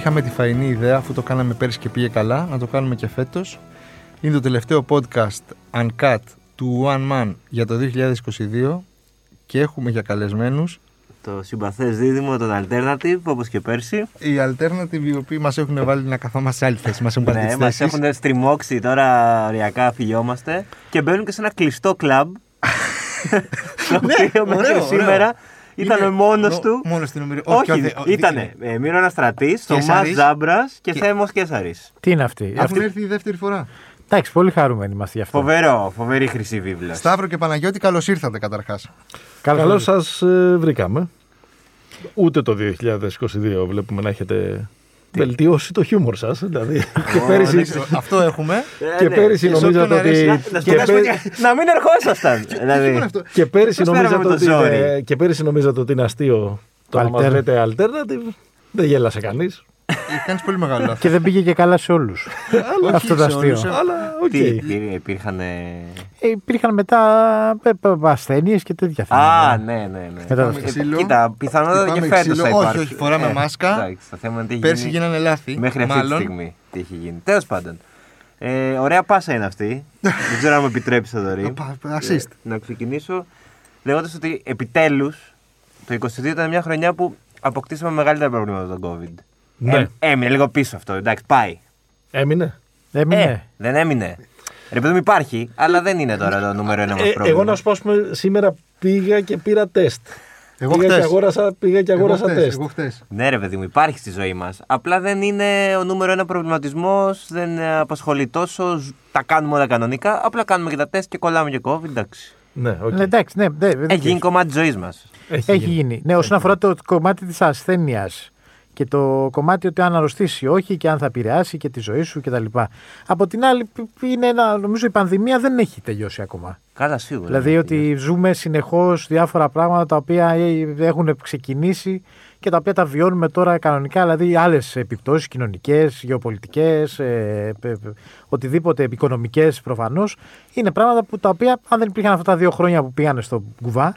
είχαμε τη φαϊνή ιδέα, αφού το κάναμε πέρσι και πήγε καλά, να το κάνουμε και φέτος. Είναι το τελευταίο podcast Uncut του One Man για το 2022 και έχουμε για καλεσμένους Το συμπαθές δίδυμο των Alternative, όπως και πέρσι. οι Alternative οι οποίοι μας έχουν βάλει να καθόμαστε σε άλλη θέση, μας έχουν πάρει Ναι, τις μας θέσεις. έχουν στριμώξει τώρα οριακά φιλιόμαστε και μπαίνουν και σε ένα κλειστό κλαμπ. το οποίο μέχρι Ναι, ωραίο, σήμερα ήταν Είναι μόνος νο- του. Μόνος του νούμερο. Όχι, ο δε- ο- ήταν δι- ε, Μύρονα Στρατής, Θωμάς Κέσαρης. Ζάμπρας και Και- Θέμος Κέσαρης. Τι είναι αυτή; Έχουν αυτή... έρθει η δεύτερη φορά. Εντάξει, πολύ χαρούμενοι είμαστε γι' αυτό. Φοβερό, φοβερή χρυσή βίβλα. Σταύρο και Παναγιώτη, καλώς ήρθατε καταρχάς. Καλώς Καλώς ήρθατε. σας βρήκαμε. Ούτε το 2022 βλέπουμε να έχετε βελτιώσει το χιούμορ σας. Δηλαδή, και πέρυσι, Αυτό έχουμε. Ε, και ναι. πέρυσι Και σε νομίζατε όποιον αρέσει ότι. Να- Να σου και πω πέ- κάτι, να μην ερχόσασταν. δηλαδή. μόνο αυτό; Και πέρυσι, Πώς φέραμε νομίζατε το ότι ζόρι; είναι, και πέρυσι νομίζατε ότι είναι αστείο το να μας Alter- λέτε alternative. Δεν γέλασε κανείς. Κάνεις πολύ μεγάλο λάθος. Και δεν πήγε και καλά σε όλους. Όχι αυτό το σε αστείο. όλους, ε. Αλλά οκ. Τι υπήρ- υπήρχαν. ε, Ε, υπήρχαν μετά ασθένειες και τέτοια Α, φαινόμενα. ναι, ναι. ναι. Μετά το Πάμε αυτό. ξύλο. Κοίτα, πιθανότατα Χτυπάμε και φέτος ξύλο. θα Όχι, υπάρξει. όχι, φοράμε μάσκα. Εντάξει, το θέμα είναι τι έχει Πέρσι γίνει γίνανε λάθη. μέχρι αυτή μάλλον. τη στιγμή. Τι έχει γίνει. Τέλος πάντων. Ε, ωραία πάσα είναι αυτή. Δεν ξέρω αν μου επιτρέπει, Θοδωρή. Πα- πα- assist. Ε, να ξεκινήσω λέγοντας ότι επιτέλους το 22 ήταν μια χρονιά που αποκτήσαμε μεγαλύτερα προβλήματα με τον COVID. Ναι. Ε, έμεινε λίγο πίσω αυτό. Εντάξει, πάει. Έμεινε. Έμεινε. Ε, δεν έμεινε. Ρε παιδί μου υπάρχει, αλλά δεν είναι τώρα το νούμερο ένα μας Ε, πρόβλημα. εγώ να σου πω, ας πούμε, σήμερα πήγα και πήρα τεστ. Εγώ πήγα, και χτες. αγόρασα, πήγα και Εγώ αγόρασα χτες, τεστ. Εγώ χτες. Ναι, ρε παιδί μου, υπάρχει στη ζωή μας. Απλά δεν είναι ο νούμερο ένα προβληματισμός, δεν ε, απασχολεί τόσο. ζ- Τα κάνουμε όλα κανονικά. Απλά κάνουμε και τα τεστ και κολλάμε και COVID. Εντάξει. Ναι, οκ. Ναι, εντάξει, ναι, ναι, δεν Έχει γίνει κομμάτι της ζωής μας. Έχει, Έχει γίνει. Ναι, όσον αφορά το κομμάτι της ασθένειας και το κομμάτι ότι αν αρρωστήσει ή όχι και αν θα επηρεάσει και τη ζωή σου κτλ. Από την άλλη, π- π- είναι ένα, νομίζω η πανδημία δεν έχει τελειώσει ακόμα. Καλά, σίγουρα. Δηλαδή ότι ζούμε συνεχώς διάφορα πράγματα τα οποία ε, έχουν ξεκινήσει και τα οποία τα βιώνουμε τώρα κανονικά. Δηλαδή άλλες επιπτώσεις κοινωνικές, γεωπολιτικές, οτιδήποτε οικονομικές προφανώς. Είναι πράγματα που τα οποία αν δεν υπήρχαν αυτά τα δύο χρόνια που πήγανε στο κουβά,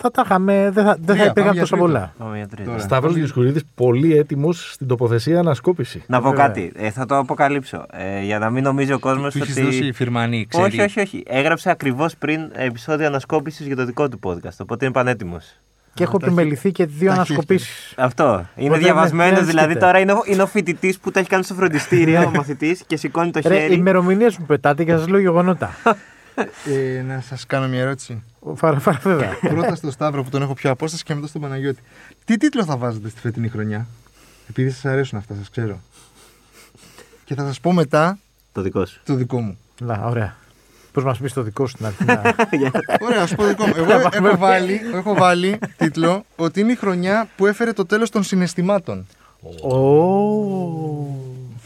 θα τα είχαμε, δεν θα, δεν θα Τρία, υπήρχαν πάμε για τόσο τρίτο. πολλά. Πάμε για τρίτη. Τώρα. Σταύρος Δισκουρίδης πολύ έτοιμος στην τοποθεσία ανασκόπηση. Να πω Βέβαια. κάτι. Ε, θα το αποκαλύψω. Ε, για να μην νομίζει ο κόσμος Του ότι. έχει δώσει η φυρμανή, ξέρει. όχι, όχι, όχι. Έγραψε ακριβώς πριν επεισόδιο ανασκόπησης για το δικό του podcast. Οπότε είναι πανέτοιμος. Και έχω τα έχει- επιμεληθεί και δύο τα έχει ανασκοπήσεις. Αυτό. Είναι Οπότε διαβασμένος, δεν- δεν δηλαδή ασχέται. τώρα είναι ο, είναι ο φοιτητής που τα έχει κάνει στο φροντιστήριο, ο μαθητής και σηκώνει το Ρε, χέρι. ημερομηνίες μου πετάτε και σας λέω γεγονότα. Ε, να σας κάνω μια ερώτηση. Φάρα, φάρα, βέβαια. Πρώτα στο Σταύρο που τον έχω πιο απόσταση και μετά στον Παναγιώτη. Τι τίτλο θα βάζετε στη φετινή χρονιά, επειδή σας αρέσουν αυτά, σας ξέρω. Και θα σας πω μετά Το δικό σου. το δικό μου. Να, ωραία. Πώς μας πεις το δικό σου στην αρχή. να- Ωραία, ας πω το δικό μου. Εγώ έχω βάλει, έχω βάλει τίτλο ότι είναι η χρονιά που έφερε το τέλος των συναισθημάτων. Ω,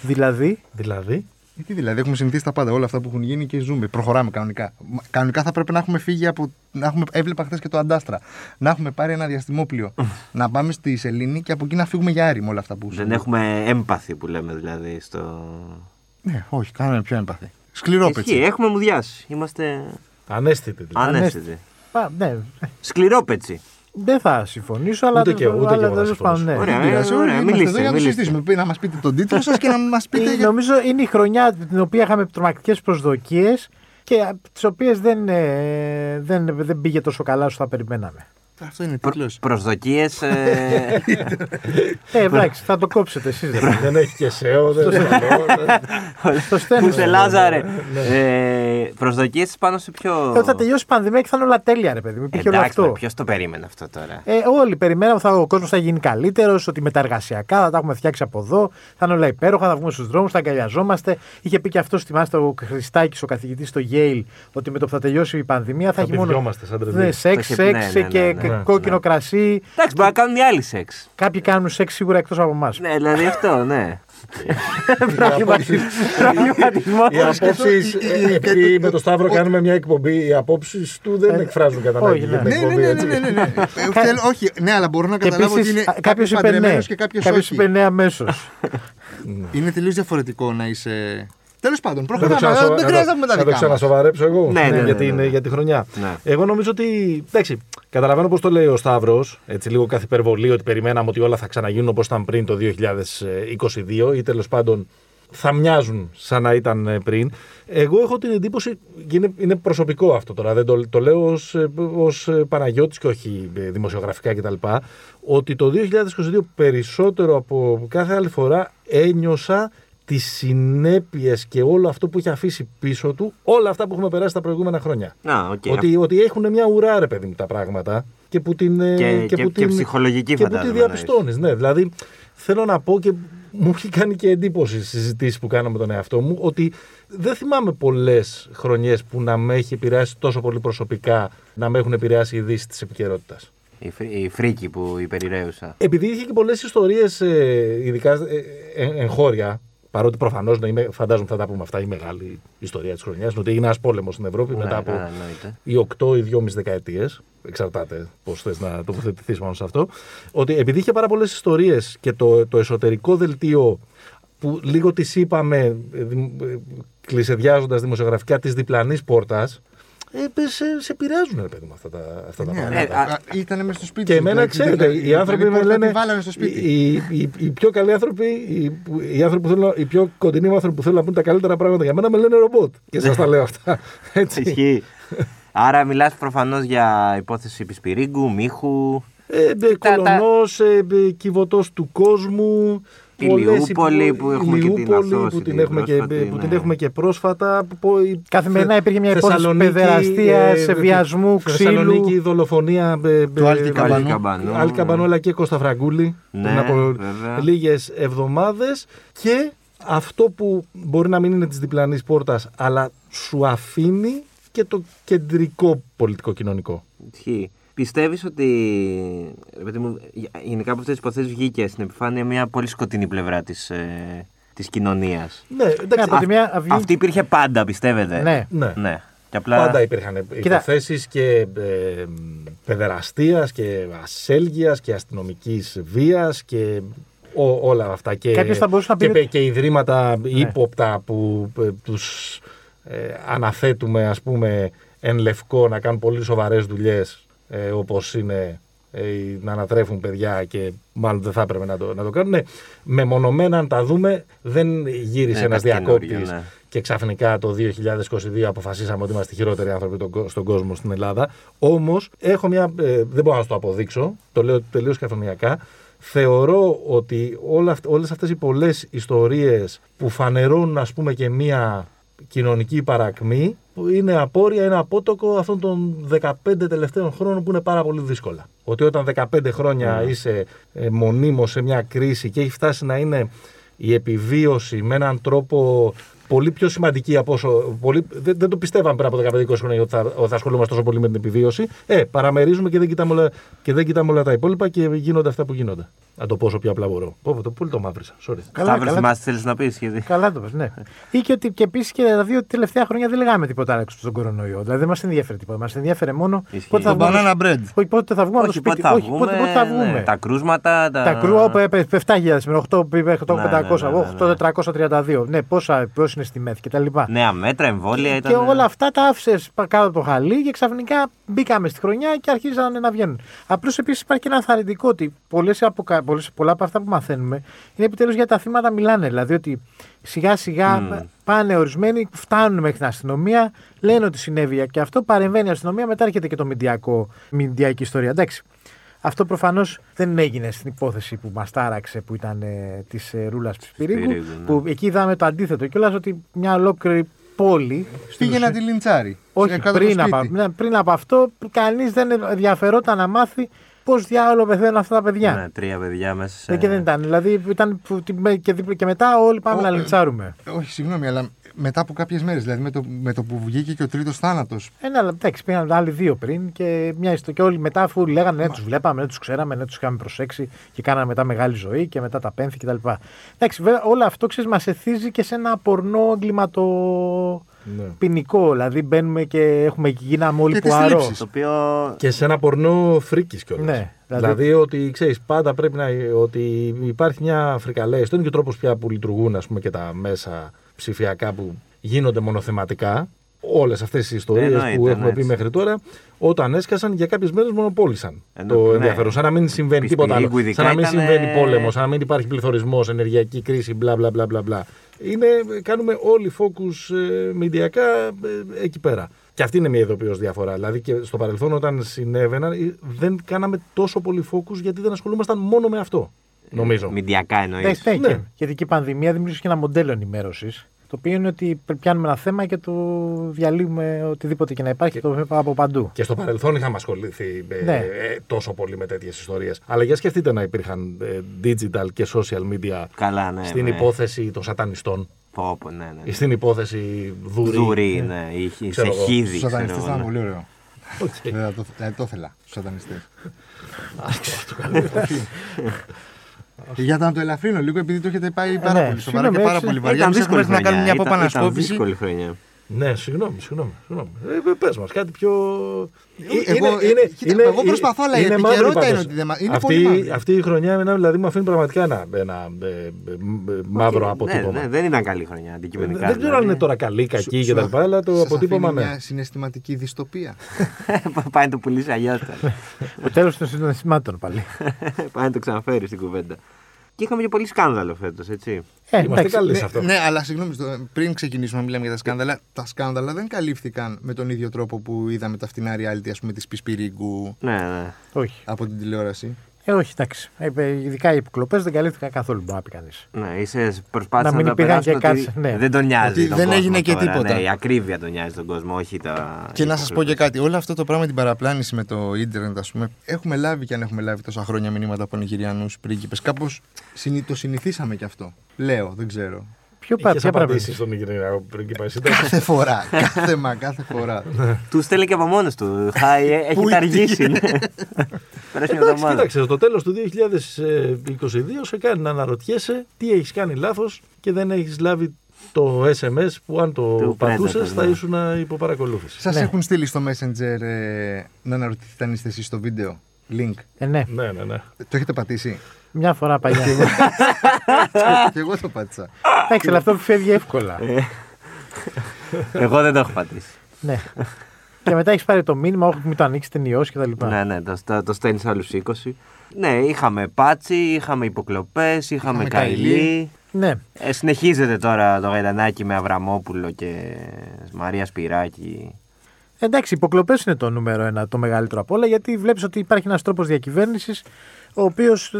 Δηλαδή; Δηλαδή, Ε, Τι δηλαδή, έχουμε συνηθίσει τα πάντα, όλα αυτά που έχουν γίνει και ζούμε. Προχωράμε κανονικά. Μα- Κανονικά θα πρέπει να έχουμε φύγει από. Να έχουμε, έβλεπα χθες και το Αντάστρα. Να έχουμε πάρει ένα διαστημόπλιο. να πάμε στη Σελήνη και από εκεί να φύγουμε για άρη με όλα αυτά που Δεν συμβαίνουν. έχουμε έμπαθη που λέμε δηλαδή στο. Ναι, όχι, κάναμε πιο έμπαθη. Σκληρόπετσι. Ισχύει, έχουμε μουδιάσει. Είμαστε ανέστητη δηλαδή. ανέστητοι. Α, ναι, Σκληρόπετσι. Δεν θα συμφωνήσω, αλλά. Ούτε και εγώ, ούτε αλλά και εγώ θα τέλος πάντων, συμφωνήσω. ναι. Ωραία, Δεν πειράζει, ε, ωραία, είμαστε μιλήστε, εδώ για να το μιλήστε. συζητήσουμε. Να μας πείτε τον τίτλο σας και να μας πείτε. Ε, για- Νομίζω είναι η χρονιά την οποία είχαμε τρομακτικές προσδοκίες και τις οποίες δεν, ε, δεν, δεν πήγε τόσο καλά όσο θα περιμέναμε. Αυτό είναι τίτλο. Προσδοκίες. Ε, εντάξει, θα το κόψετε εσείς. δεν έχει και SEO, δεν έχει Στο στέλνω. Πού σε Λάζαρε. Προσδοκίες πάνω σε ποιο. Ε, Θα τελειώσει η πανδημία και θα είναι όλα τέλεια, ρε παιδί μου. Υπήρχε όλο αυτό. Ποιος το περίμενε αυτό τώρα; Ε, όλοι περιμέναμε ότι ο κόσμος θα γίνει καλύτερος, ότι με τα εργασιακά θα τα έχουμε φτιάξει από εδώ, θα είναι όλα υπέροχα, θα βγούμε στους δρόμους, θα αγκαλιαζόμαστε. Είχε πει και αυτό, θυμάστε, ο Χριστάκης, ο καθηγητής στο Yale, ότι με το που θα τελειώσει η πανδημία θα, Θα έχει μόνο. πιβιόμαστε σαν τρελοί. Ναι, σεξ, Το είχε πει, σεξ ναι, ναι, και ναι, και ναι. κόκκινο κρασί. Εντάξει, μπορεί να κάνουν οι άλλοι σεξ. Κάποιοι κάνουν σεξ σίγουρα εκτός από εμάς. Ναι, δηλαδή αυτό, ναι. Πραγματισμός. Οι απόψεις. Επειδή με το Σταύρο κάνουμε μια εκπομπή, οι απόψεις του δεν εκφράζουν κατά όχι, ανάγκη ναι. για την Ναι, ναι, εκπομπή. ναι, ναι, έτσι. ναι, ναι, ναι. Ε, θέλω- Όχι, ναι, αλλά μπορώ να καταλάβω ότι είναι κάποιος κάποιος είπε ναι. παντρεμένος και κάποιος Κάποιος όχι. είπε ναι αμέσως. Είναι τελείως διαφορετικό να είσαι Τέλος πάντων, Να το προχωράμε. ξανασοβα- Δεν να χρειάζεται το- να πούμε τα να το δικά μας. ξανασοβαρέψω εγώ Ναι, ναι, ναι, για, ναι, την, ναι. για τη χρονιά. Ναι. Εγώ νομίζω ότι. Εντάξει, καταλαβαίνω πώς το λέει ο Σταύρος, έτσι λίγο καθ' υπερβολή, ότι περιμέναμε ότι όλα θα ξαναγίνουν όπως ήταν πριν το 2022 ή τέλος πάντων θα μοιάζουν σαν να ήταν ε, πριν. Εγώ έχω την εντύπωση, και είναι, είναι προσωπικό αυτό τώρα, δεν το, το λέω ως, ε, ως ε, Παναγιώτης και όχι ε, δημοσιογραφικά κτλ. Ότι το 2022 περισσότερο από κάθε άλλη φορά ένιωσα τις συνέπειες και όλο αυτό που έχει αφήσει πίσω του, όλα αυτά που έχουμε περάσει τα προηγούμενα χρόνια. Να, οκ. Ότι, ότι έχουν μια ουρά, ρε παιδί μου, τα πράγματα και που την. ε, Και- και- που και ψυχολογική και που τη φαντάζομαι, διαπιστώνεις. Ναι, δηλαδή θέλω να πω και μου έχει κάνει και εντύπωση στι συζητήσεις που κάνω με τον εαυτό μου ότι δεν θυμάμαι πολλές χρονιές που να με έχει επηρεάσει τόσο πολύ προσωπικά, να με έχουν επηρεάσει οι ειδήσεις της επικαιρότητας. Η, φρί- η φρίκη που υπερηρέουσα. Επειδή είχε και πολλές ιστορίες, ειδικά ε, ε, εγχώρια, παρότι προφανώς φαντάζομαι θα τα πούμε αυτά, η μεγάλη ιστορία της χρονιάς, ότι έγινε ένας πόλεμος στην Ευρώπη μετά Ναι, από ναι, εννοείται. οι 8 ή 2,5 δεκαετίες. Εξαρτάται πώς θες να τοποθετηθείς πάνω σε αυτό. Ότι επειδή είχε πάρα πολλές ιστορίες και το, το εσωτερικό δελτίο που λίγο τη είπαμε, ε, δημ- ε, κλεισεδιάζοντα δημοσιογραφικά, τη διπλανής πόρτας, ε, σε, σε επηρεάζουν, ρε παιδί μου, αυτά τα, αυτά τα Ναι, πράγματα. αλλά, α, Ήταν μέσα στο σπίτι. Και του, εμένα, δηλαδή, ξέρετε, δηλαδή, οι άνθρωποι δηλαδή, με πώς τα λένε. τη βάλανε στο σπίτι; Οι, οι, οι πιο καλοί άνθρωποι, οι, που- οι, άνθρωποι που θέλουν, οι πιο κοντινοί μου άνθρωποι που θέλουν να πούν τα καλύτερα πράγματα για μένα με λένε ρομπότ. Και σας τα λέω αυτά. Έτσι. Ισχύει. Άρα μιλάς προφανώς για υπόθεση Πισπυρίγκου, Μίχου. Ε, ε, Τα- κολονός, ε, ε, κυβωτός του κόσμου. Η πολλές Λιούπολη υπο- που η έχουμε και την Λιούπολη Αθώση, που την την έχουμε και, πρόσφατη, που ναι. την έχουμε και πρόσφατα. που πω- η- Καθημερινά Θε- υπήρχε μια υπόθεση Θεσσαλονίκη, παιδεραστίας, ε, βιασμού, Θεσσαλονίκη, ξύλου. δολοφονία ε, Του ε, Άλκη ε, Καμπανού. Καμπανού. Άλκη Καμπανού αλλά και Κώστα Φραγκούλη Ναι, πριν από βέβαια. λίγες εβδομάδες και αυτό που μπορεί να μην είναι της διπλανής πόρτας αλλά σου αφήνει και το κεντρικό πολιτικό κοινωνικό. Ισχύει. Πιστεύεις ότι. ρε παιδί μου, γενικά από αυτές τις υποθέσεις βγήκε στην επιφάνεια μια πολύ σκοτεινή πλευρά της ε, της κοινωνίας; Ναι, εντάξει, Από τη μία αυγή- Αυτή υπήρχε πάντα, πιστεύετε; Ναι. ναι. ναι. Και απλά. Πάντα υπήρχαν υποθέσεις και ε, παιδεραστίας και ασέλγειας και αστυνομικής βίας και ό- όλα αυτά. Και, Κάποιος θα μπορούσε να πει και, ότι- πε- και ιδρύματα ύποπτα που ε, τους ε, αναθέτουμε ας πούμε εν λευκό να κάνουν πολύ σοβαρές δουλειές ε, όπως είναι ε, να ανατρέφουν παιδιά και μάλλον δεν θα έπρεπε να το, να το κάνουν. Ναι, μεμονωμένα αν τα δούμε δεν γύρισε Ναι, ένας κάτι καινούριο, διακόπτης ναι. και ξαφνικά το 2022 αποφασίσαμε ότι είμαστε οι χειρότεροι άνθρωποι τον κο- στον κόσμο στην Ελλάδα. Όμως, έχω μια. ε, δεν μπορώ να σου το αποδείξω, το λέω τελείως καθομιακά. Θεωρώ ότι όλα, αυ- όλες αυτές οι πολλές ιστορίες που φανερώνουν ας πούμε και μια κοινωνική παρακμή που είναι απόρρια, είναι απότοκο αυτών των 15 τελευταίων χρόνων που είναι πάρα πολύ δύσκολα. Ότι όταν 15 χρόνια είσαι ε, μονίμως σε μια κρίση και έχει φτάσει να είναι η επιβίωση με έναν τρόπο πολύ πιο σημαντική από όσο. Πολύ, δεν, δεν το πιστεύαμε πριν από 15-20 χρόνια ότι θα, ότι θα ασχολούμαστε τόσο πολύ με την επιβίωση. Ε, παραμερίζουμε και δεν, κοιτάμε όλα, και δεν κοιτάμε όλα τα υπόλοιπα και γίνονται αυτά που γίνονται. Να το πω όσο πιο απλά μπορώ. Πω, πω, το πολύ το μαύρισα. Sorry. Καλά, Σταύρο, καλά. θυμάσαι, θέλεις να πεις σχεδί. Καλά το πες, ναι. Ή και ότι και επίσης και τα δύο τελευταία χρόνια δεν λέγαμε τίποτα άλλο στον κορονοϊό. Δηλαδή δεν μας ενδιαφέρει τίποτα. Μας ενδιαφέρε μόνο Ισχύει. πότε θα Το βγούμε. banana bread. Όχι, πότε θα βγούμε από το Όχι, σπίτι. πότε θα Όχι, πότε, πότε θα βγούμε. ναι, τα κρούσματα. Τα, Τα κρούα που έπαιζε 7.000 με 8.500, Ναι, ναι, ναι, 8.432. Ναι, πόσα, πώς είναι στη μέθη κτλ. Νέα μέτρα, εμβόλια ήταν. Και όλα αυτά τα άφησες κάτω από το χαλί και ξαφνικά μπήκαμε στη χρονιά και αρχίζανε να βγαίνουν. Απλώς επίσης υπάρχει και ένα θαρρυντικό ότι πολλές από, κα- πολλές, πολλά από αυτά που μαθαίνουμε είναι επιτέλους για τα θύματα μιλάνε. Δηλαδή ότι σιγά σιγά Μμμ. πάνε ορισμένοι, φτάνουν μέχρι την αστυνομία, λένε ότι συνέβη και αυτό, παρεμβαίνει η αστυνομία, μετά έρχεται και το μηντιακό, μηντιακή ιστορία. Εντάξει. Αυτό προφανώς δεν έγινε στην υπόθεση που μας τάραξε, που ήταν ε, της ε, Ρούλας Σπυρίγκου. Σπυρίγκου, ναι. Που εκεί είδαμε το αντίθετο κιόλας, ότι μια ολόκληρη πόλη. στην Πήγε να ουσία- τη λιντσάρει. όχι, κάτω πριν το από, σπίτι. ναι, πριν από αυτό, κανείς δεν ενδιαφερόταν να μάθει πώς διάολο πεθαίνουν αυτά τα παιδιά. Ναι, τρία παιδιά μέσα σε. Ε, Και δεν ήταν. Δηλαδή ήταν που- τι- με- και, δίπλα- και μετά όλοι πάμε Ω, να ε, λιντσάρουμε. Όχι, συγγνώμη, αλλά μετά από κάποιες μέρες, δηλαδή με το, με το που βγήκε και ο τρίτος θάνατος. Ε, ναι, αλλά εντάξει, πήγαν άλλοι δύο πριν και, μια ιστο, και όλοι μετά αφού λέγανε ναι, τους βλέπαμε, ναι, τους ξέραμε, ναι, τους είχαμε προσέξει και κάνανε μετά μεγάλη ζωή και μετά τα πένθη κτλ. Εντάξει, βέβαια όλο αυτό ξέρεις, μας εθίζει και σε ένα πορνό εγκληματο Ναι. ποινικό. Δηλαδή μπαίνουμε και έχουμε γίναμε όλοι Και που τις αρώ. θλίψεις. Το οποίο. Και σε ένα πορνό φρίκης κιόλας. Ναι, δηλαδή... δηλαδή- ότι ξέρεις, πάντα πρέπει να. ότι υπάρχει μια φρικαλέα. Αυτό είναι και ο τρόπος πια που λειτουργούν ας πούμε, και τα μέσα ψηφιακά που γίνονται μονοθεματικά. Όλες αυτές οι ιστορίες Εννοείται, που έχουμε ναι, πει έτσι. μέχρι τώρα, όταν έσκασαν για κάποιες μέρες μονοπόλησαν Εννο- το ναι. ενδιαφέρον. Σαν να μην συμβαίνει Στη τίποτα άλλο. Λίγκου ειδικά Σαν να μην ήταν, συμβαίνει ε, πόλεμο, σαν να μην υπάρχει πληθωρισμός, ενεργειακή κρίση, μπλα μπλα μπλα μπλα. μπλα. Είναι, κάνουμε όλοι focus ε, μηντιακά ε, εκεί πέρα. Και αυτή είναι μια ειδοποιώς διαφορά. Δηλαδή και στο παρελθόν, όταν συνέβαιναν, ε, δεν κάναμε τόσο πολύ focus γιατί δεν ασχολούμασταν μόνο με αυτό. Νομίζω. Μηντιακά εννοείς. Ναι, ναι, Ναι. και- Γιατί και η πανδημία δημιούργησε και ένα μοντέλο ενημέρωσης. Το οποίο είναι ότι πιάνουμε ένα θέμα και το διαλύουμε οτιδήποτε και να υπάρχει και το βλέπουμε από παντού. Και στο παρελθόν είχαμε ασχοληθεί ε, Ναι. ε, τόσο πολύ με τέτοιες ιστορίες. Αλλά για σκεφτείτε να υπήρχαν ε, digital και social media Καλά, ναι. στην ναι. υπόθεση των σατανιστών Πω, πω, ναι, ναι. ή στην υπόθεση δουρή. Δουρή, ναι. Είχε, σε Ξέρω εγώ. χίδι, Στου ξέρω σατανιστέ εγώ, ήταν ναι. πολύ ωραίο. Οκ. Δηλαδή το, δηλαδή το ήθελα στους σατανιστές. Για να το ελαφρύνω λίγο, επειδή το έχετε πάει πάρα ναι, πολύ σοβαρά και συγγνώμη, πάρα έτσι. πολύ βαριά. Ήταν Εμείς έχουμε δύσκολη έρθει να κάνουμε μια χρονιά. ποπ Ήταν- Ήταν ανασκόπηση. δύσκολη χρονιά. Ναι, συγγνώμη, συγγνώμη. συγγνώμη. Ε, πες μας, κάτι πιο... εγώ- ε, κοίτα, εγώ προσπαθώ, αλλά η είναι επικαιρότητα μαύρη είναι πάντως. ότι δεν μα- είναι αυτή, πολύ μαύρη. αυτή η χρονιά εμένα, δηλαδή μου αφήνει πραγματικά ένα, ένα ε, ε, ε, μαύρο Ναι, αποτύπωμα. ναι, δεν ήταν καλή χρονιά αντικειμενικά. δεν ξέρω αν είναι δηλαδή. τώρα καλή, κακή Σου- κτλ. Αλλά το σας αποτύπωμα αφήνει ναι. μια συναισθηματική δυστοπία. Πάει να το πουλήσει αλλιώς. Το τέλος των συναισθημάτων πάλι. Πάει να το ξαναφέρει στην κουβέντα. Και είχαμε και πολύ σκάνδαλο φέτος, έτσι. Ε, Είμαστε εντάξει, καλοί ναι, σε αυτό. ναι, αλλά συγγνώμη, στο- πριν ξεκινήσουμε να μιλάμε για τα σκάνδαλα, τα σκάνδαλα δεν καλύφθηκαν με τον ίδιο τρόπο που είδαμε τα φτηνά reality, ας πούμε, της Πισπυρίγκου Ναι, ναι. Όχι. από την τηλεόραση. Ε, όχι, εντάξει. Ε, ειδικά οι υποκλοπές δεν καλύφθηκαν καθόλου, μπορεί να πει κανείς. Ναι, είσαι προσπάθησε Να μην να, το υπήρχαν περάσουν και ότι κάτσε- ναι. δεν τον νοιάζει. Ότι τον δεν κόσμο έγινε και τώρα, τίποτα. Ναι, η ακρίβεια τον νοιάζει τον κόσμο, όχι τα. Και να οι σας πω και υποκλοπές. κάτι, όλο αυτό το πράγμα την παραπλάνηση με το ίντερνετ, ας πούμε, έχουμε λάβει και αν έχουμε λάβει τόσα χρόνια μηνύματα από Νιγηριανού πρίγκιπες. Κάπως το συνηθίσαμε κι αυτό. Λέω, δεν ξέρω. Ποιο πα, Είχες ποια πράγματα. απαντήσει στον Ιγυριακό πρίγκιπα εσύ. κάθε φορά, κάθε μα, κάθε φορά. Του στέλνει και από μόνος του. Χάι, ε, έχει Πού ταργήσει. ναι. Πέρασε μια Εντάξει, εβδομάδα. κοίταξε, στο τέλος του 2022 σε κάνει να αναρωτιέσαι τι έχεις κάνει λάθος και δεν έχεις λάβει το SMS που αν το Του πατούσες Predator, θα ναι. ήσουν υπό παρακολούθηση. Σας Ναι. έχουν στείλει στο Messenger ε, να αναρωτηθείτε αν είστε εσείς στο βίντεο. Link. Ε, ναι, Ναι, ναι, ναι. Το έχετε πατήσει; Μια φορά παλιά. και εγώ το πάτησα. Εντάξει, αλλά αυτό φεύγει εύκολα. Εγώ δεν το έχω πατήσει. ναι. Και μετά έχεις πάρει το μήνυμα, όχι μην το ανοίξεις ταινιό και τα λοιπά. Ναι, ναι, το, το, το στέλνεις άλλους 20. Ναι, είχαμε πάτσι, είχαμε υποκλοπές, είχαμε Είχαμε καηλή. καηλή. ναι. Ε, συνεχίζεται τώρα το γαϊδανάκι με Αβραμόπουλο και Μαρία Σπυράκη. Εντάξει, οι υποκλοπές είναι το νούμερο ένα, το μεγαλύτερο απ' όλα, γιατί βλέπεις ότι υπάρχει ένας τρόπος διακυβέρνησης, ο οποίος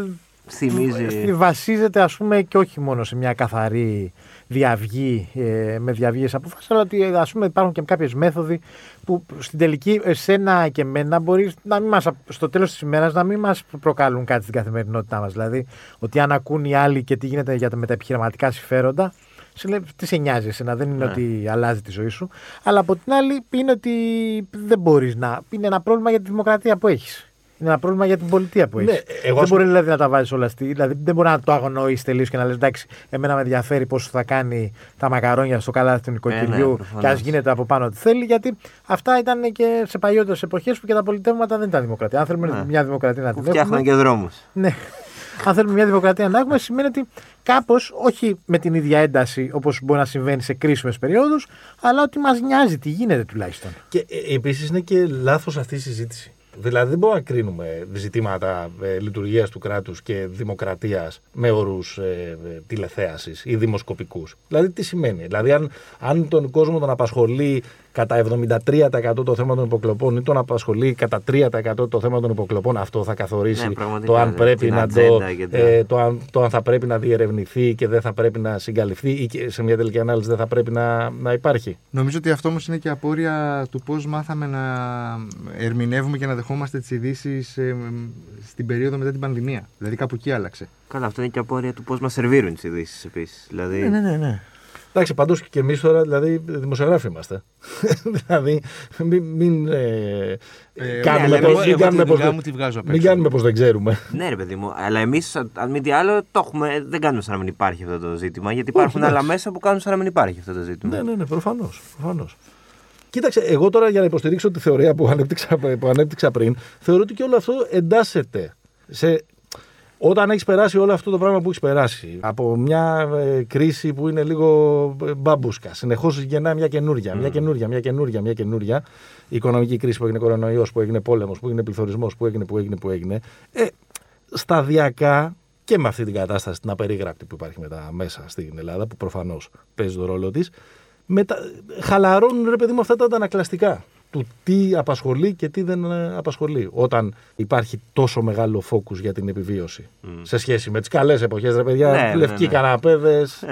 Θυμίζει. βασίζεται, ας πούμε, και όχι μόνο σε μια καθαρή διαυγή ε, με διαυγές αποφάσει, αλλά ότι ας πούμε, υπάρχουν και κάποιες μέθοδοι που στην τελική, εσένα και εμένα, μπορεί να μην μας, στο τέλος της ημέρας να μην μας προκαλούν κάτι στην καθημερινότητά μας. Δηλαδή, ότι αν ακούν οι άλλοι και τι γίνεται για τα, με τα επιχειρηματικά συμφέροντα, σε λέει, τι σε νοιάζει εσένα, δεν είναι Ναι. ότι αλλάζει τη ζωή σου. Αλλά από την άλλη είναι ότι δεν μπορείς να. Είναι ένα πρόβλημα για τη δημοκρατία που έχεις. Είναι ένα πρόβλημα για την πολιτεία που έχεις. Ναι, εγώ δεν ας- μπορεί δηλαδή να τα βάζεις όλα στη. Δηλαδή δεν μπορεί να το αγνοήσει τελείως και να λες: Εντάξει, εμένα με ενδιαφέρει πόσο θα κάνει τα μακαρόνια στο καλάθι του νοικοκυριού ναι, προφανώς. και ας γίνεται από πάνω ό,τι θέλει. Γιατί αυτά ήταν και σε παλιότερες εποχές που και τα πολιτεύματα δεν ήταν δημοκρατία. Αν θέλουμε Ναι. μια δημοκρατία να Που την έχουμε. φτιάχναν και δρόμους. Ναι. Αν θέλουμε μια δημοκρατία να έχουμε, σημαίνει ότι κάπως, όχι με την ίδια ένταση όπως μπορεί να συμβαίνει σε κρίσιμες περιόδους, αλλά ότι μας νοιάζει τι γίνεται τουλάχιστον. Και επίσης είναι και λάθος αυτή η συζήτηση. Δηλαδή δεν μπορούμε να κρίνουμε ζητήματα ε, λειτουργίας του κράτους και δημοκρατίας με όρους ε, ε, τηλεθέασης ή δημοσκοπικούς. Δηλαδή τι σημαίνει; Δηλαδή αν, αν τον κόσμο τον απασχολεί κατά 73% το θέμα των υποκλοπών ή τον απασχολεί κατά 3% το θέμα των υποκλοπών, αυτό θα καθορίσει Ναι, πραγματικά, το αν ναι, πρέπει την να το, ατζέντα και το- ε, το, αν, το αν θα πρέπει να διερευνηθεί και δεν θα πρέπει να συγκαλυφθεί ή και σε μια τελική ανάλυση δεν θα πρέπει να, να υπάρχει. Νομίζω ότι αυτό όμως είναι και απόρρια του πώς μάθαμε να ερμηνεύουμε και να δεχόμαστε τις ειδήσει ε, στην περίοδο μετά την πανδημία. Δηλαδή κάπου εκεί άλλαξε. Καλά, αυτό είναι και απόρρια του πώς μας σερβίρουν τις ειδήσεις επίσης. Δηλαδή, ναι, ναι. Εντάξει, παντού και εμείς τώρα δηλαδή δημοσιογράφοι είμαστε. δηλαδή μην, μην ε, Ε, κάνουμε ναι, πως, εγώ- μην εγώ κάνουμε τη πως, δουλειά δεν- μου τη βγάζω απ' μην έξω. κάνουμε πως δεν ξέρουμε. Ναι, ρε παιδί μου. Αλλά εμείς, αν μη τι άλλο, το έχουμε, δεν κάνουμε σαν να μην υπάρχει αυτό το ζήτημα. Γιατί υπάρχουν εντάξει. άλλα μέσα που κάνουν σαν να μην υπάρχει αυτό το ζήτημα. ναι, ναι, ναι, προφανώς. Προφανώς. Κοίταξε, εγώ τώρα για να υποστηρίξω τη θεωρία που ανέπτυξα, που ανέπτυξα πριν, θεωρώ ότι και όλο αυτό εντάσσεται σε Όταν έχεις περάσει όλο αυτό το πράγμα που έχεις περάσει, από μια ε, κρίση που είναι λίγο ε, μπαμπούσκα, συνεχώς γεννά μια καινούρια, μια καινούρια, μια καινούρια, μια καινούρια. Η οικονομική κρίση που έγινε κορονοϊός, που έγινε πόλεμος, που έγινε πληθωρισμός, που έγινε, που έγινε, που έγινε. Ε, σταδιακά και με αυτή την κατάσταση την απερίγραπτη που υπάρχει μετά μέσα στην Ελλάδα, που προφανώς παίζει τον ρόλο της, μετα... χαλαρώνουν ρε παιδί μου αυτά τα αντανακλαστικά του τι απασχολεί και τι δεν ε, απασχολεί. Όταν υπάρχει τόσο μεγάλο φόκους για την επιβίωση σε σχέση με τις καλές εποχές, ρε παιδιά, Ναι, ναι, λευκοί ναι. καναπέδες,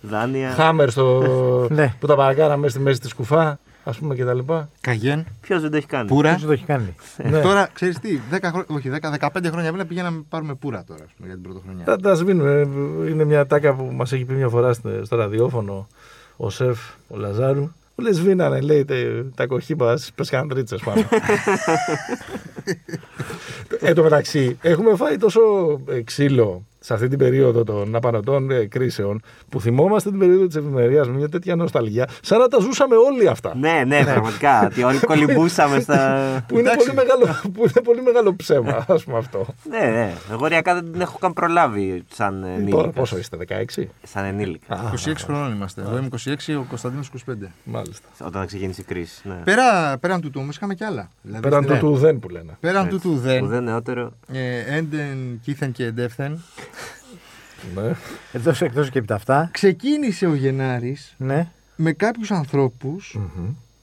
Δάνεια. χάμερ στο... Ναι. που τα παρακάρα μέσα στη μέση της κουφά, ας πούμε και τα λοιπά. Καγέν, Ποιος δεν το έχει κάνει; πουρα. Ποιος το έχει κάνει; Ναι. Τώρα, ξέρεις τι, 10, χρό- όχι, 10, 15 χρόνια πριν πηγαίναμε να πάρουμε πουρα τώρα ας πούμε, για την πρωτοχρονιά. Τα, τα σβήνουμε. Είναι μια τάκα που μας έχει πει μια φορά στο, στο ραδιόφωνο ο σεφ, ο Λαζάρου. Που λες, σβήνανε, λέει, τα, τα κοχύπα στι πεσκαντρίτσε πάνω. Εν τω μεταξύ, έχουμε φάει τόσο ε, ξύλο σε αυτή την περίοδο των απανοτών ε, κρίσεων που θυμόμαστε την περίοδο της ευημερία με μια τέτοια νοσταλγία, σαν να τα ζούσαμε όλοι αυτά. Ναι, ναι, πραγματικά. Ότι όλοι κολυμπούσαμε στα. Που είναι, Εντάξει. πολύ μεγάλο, που είναι πολύ μεγάλο ψέμα, ας πούμε αυτό. Ναι, ναι. Εγώ ριακά δεν την έχω καν προλάβει σαν Τώρα ενήλικα. πόσο είστε, 16. Σαν ενήλικα. 26 χρόνων είμαστε. Εγώ είμαι 26, ο Κωνσταντίνος 25. Μάλιστα. Όταν ξεκίνησε η κρίση. Ναι. Πέρα, πέραν του του όμως είχαμε κι άλλα. Δηλαδή, Πέραν στην- του του δεν που λένε. Πέραν του του Που δεν. δεν νεότερο. ε, Έντεν, κήθεν και εντεύθεν. Ναι. Εκτός, εκτός και από τα αυτά. Ξεκίνησε ο Γενάρης Ναι. με κάποιους ανθρώπους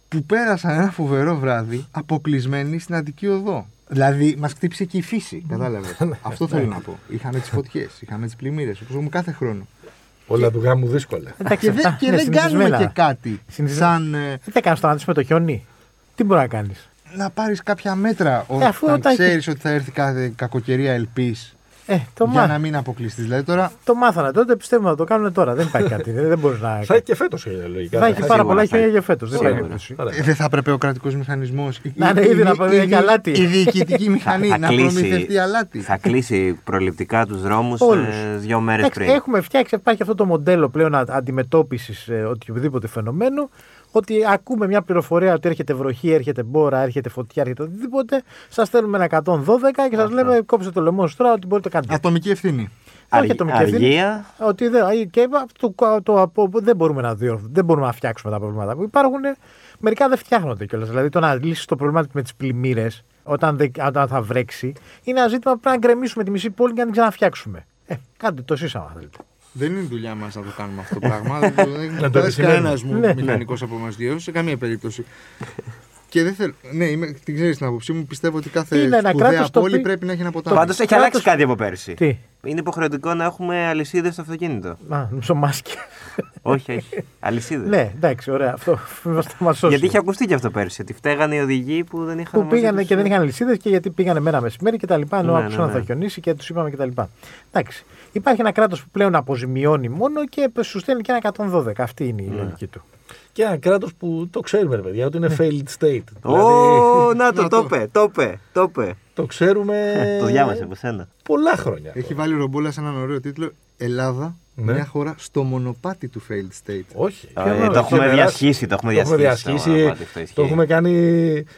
που πέρασαν ένα φοβερό βράδυ αποκλεισμένοι στην Αττική Οδό. Δηλαδή, μας χτύπησε και η φύση, κατάλαβες. Αυτό θέλω να πω. Είχαμε τις φωτιές, είχαμε τις πλημμύρες, όπως έχουμε κάθε χρόνο. Όλα του γάμου δύσκολα. Εντάξει, Και δεν, αυτά και είναι δεν κάνουμε συνηθισμένα. και κάτι Συνηθισμένα. σαν ε, Τι θα κάνεις τώρα να δεις με το χιόνι. Τι μπορεί να κάνεις; να πάρεις κάποια μέτρα Ε, αφού όταν όταν ξέρεις ότι θα έρθει κάθε κακοκαιρία ελπής Ε, το, για μά... να μην αποκλειστείς. Δηλαδή τώρα το μάθανε τότε, πιστεύω να το κάνουν τώρα. Δεν υπάρχει κάτι. δεν, δεν μπορείς να. Θα έχει και φέτος λογικά. θα έχει πάρα σίγουρα πολλά θα χιόνια έχει. για φέτος. Δεν Σίγουρα. υπάρχει περίπτωση. Άρα, ε, δεν θα έπρεπε ο κρατικός μηχανισμός. Να είναι ήδη να πάει για αλάτι. Η διοικητική μηχανή Θα να κλείσει- προμηθευτεί αλάτι. Θα κλείσει προληπτικά τους δρόμους Όλους. δύο μέρες Εντάξει, πριν. Έχουμε φτιάξει, υπάρχει αυτό το μοντέλο πλέον αντιμετώπισης οποιοδήποτε φαινομένου. Ότι ακούμε μια πληροφορία ότι έρχεται βροχή, έρχεται μπόρα, έρχεται φωτιά, έρχεται οτιδήποτε. Σας στέλνουμε ένα 112 και σας λέμε κόψτε το λαιμό σα τώρα ότι μπορείτε να κάνετε. Ατομική ευθύνη. Όχι ατομική ευθύνη. Αργία. Ότι δεν, και το, το, από- δεν, μπορούμε να διορ- δεν μπορούμε να φτιάξουμε τα προβλήματα που υπάρχουν. Μερικά δεν φτιάχνονται κιόλας. Δηλαδή το να λύσεις το πρόβλημα με τις πλημμύρες όταν, δεν- όταν θα βρέξει είναι ένα ζήτημα που πρέπει να γκρεμίσουμε τη μισή πόλη και να την ξαναφτιάξουμε. Ε, κάντε το εσείς άμα θέλετε. Δεν είναι δουλειά μας να το κάνουμε αυτό το πράγμα. δεν το- δεν το το επισημαίνουμε. κανένας μου Ναι. μηχανικός από εμάς δύο σε καμία περίπτωση. Και δεν θέλω. Ναι, είμαι, την ξέρεις την άποψή μου. Πιστεύω ότι κάθε Είναι ένα σπουδαία κράτος το πόλη οποίο- πρέπει να έχει ένα ποτάμι. Πάντως έχει κράτος- αλλάξει κάτι από πέρσι. Τι, Είναι υποχρεωτικό να έχουμε αλυσίδες στο αυτοκίνητο. να, νομίζω μάσκε. όχι, όχι. Αλυσίδες. ναι, εντάξει, ωραία. Αυτό θα μας σώσει. Γιατί είχε ακουστεί και αυτό πέρσι. Ότι φταίγανε οι οδηγοί που δεν είχαν. που μαζί πήγανε τους- και δεν είχαν λυσίδε και γιατί πήγανε μέρα μεσημέρι και τα λοιπά. Ενώ Ναι, άκουσαν ναι, να θα ναι. χιονίσει και τους είπαμε και τα λοιπά. Εντάξει. Υπάρχει ένα κράτος που πλέον αποζημιώνει μόνο και σου στέλνει και ένα 112. Αυτή είναι η Ναι. λογική του. Και ένα κράτος που το ξέρουμε, ρε παιδιά, ότι είναι failed state. Ω, Δηλαδή, να το, Να το το. είπε, το είπε, το είπε. το ξέρουμε. Το διάβασε από σένα. Πολλά χρόνια. Έχει βάλει ο Ρομπόλα σε έναν ωραίο τίτλο Ελλάδα, Ναι. μια χώρα στο μονοπάτι του failed state. Όχι. Ε, νόμο, το έχει έχουμε περάσει. διασχίσει, το έχουμε Το έχουμε διασχίσει. διασχίσει. το μονοπάτι, αυτό ισχύει. Το έχουμε κάνει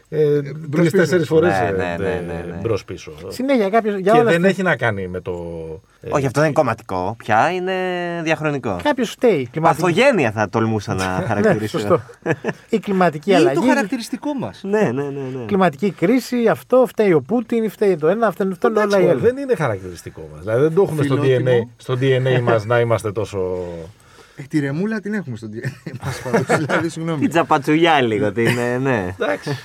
ε, τρει-τέσσερι φορές Ναι, ναι, ναι, ναι, ναι. μπρος πίσω. Συνέχεια κάποιο. Για Και όλα δεν αυτά- έχει να κάνει με το. Ε, Όχι, αυτό δεν είναι κομματικό πια, είναι διαχρονικό. Κάποιος φταίει. Κλιματική... Παθογένεια θα τολμούσα να ναι, χαρακτηρίσω. σωστό. Η κλιματική Είναι αλλαγή. το χαρακτηριστικό μας. ναι, ναι, ναι. ναι. Κλιματική κρίση, αυτό φταίει ο Πούτιν, φταίει το ένα, αυτό αυτό είναι όλα Εντάξει, οι μωρέ, άλλοι. δεν είναι χαρακτηριστικό μας. Δηλαδή δεν το έχουμε στο Φιλότιμο. DNA, στο DNA μας να είμαστε τόσο. Ε, τη ρεμούλα την έχουμε στον DNA μας πάντως. Δηλαδή, συγγνώμη. Την τσαπατσουλιά λίγο, την, ε, ναι. Εντάξει.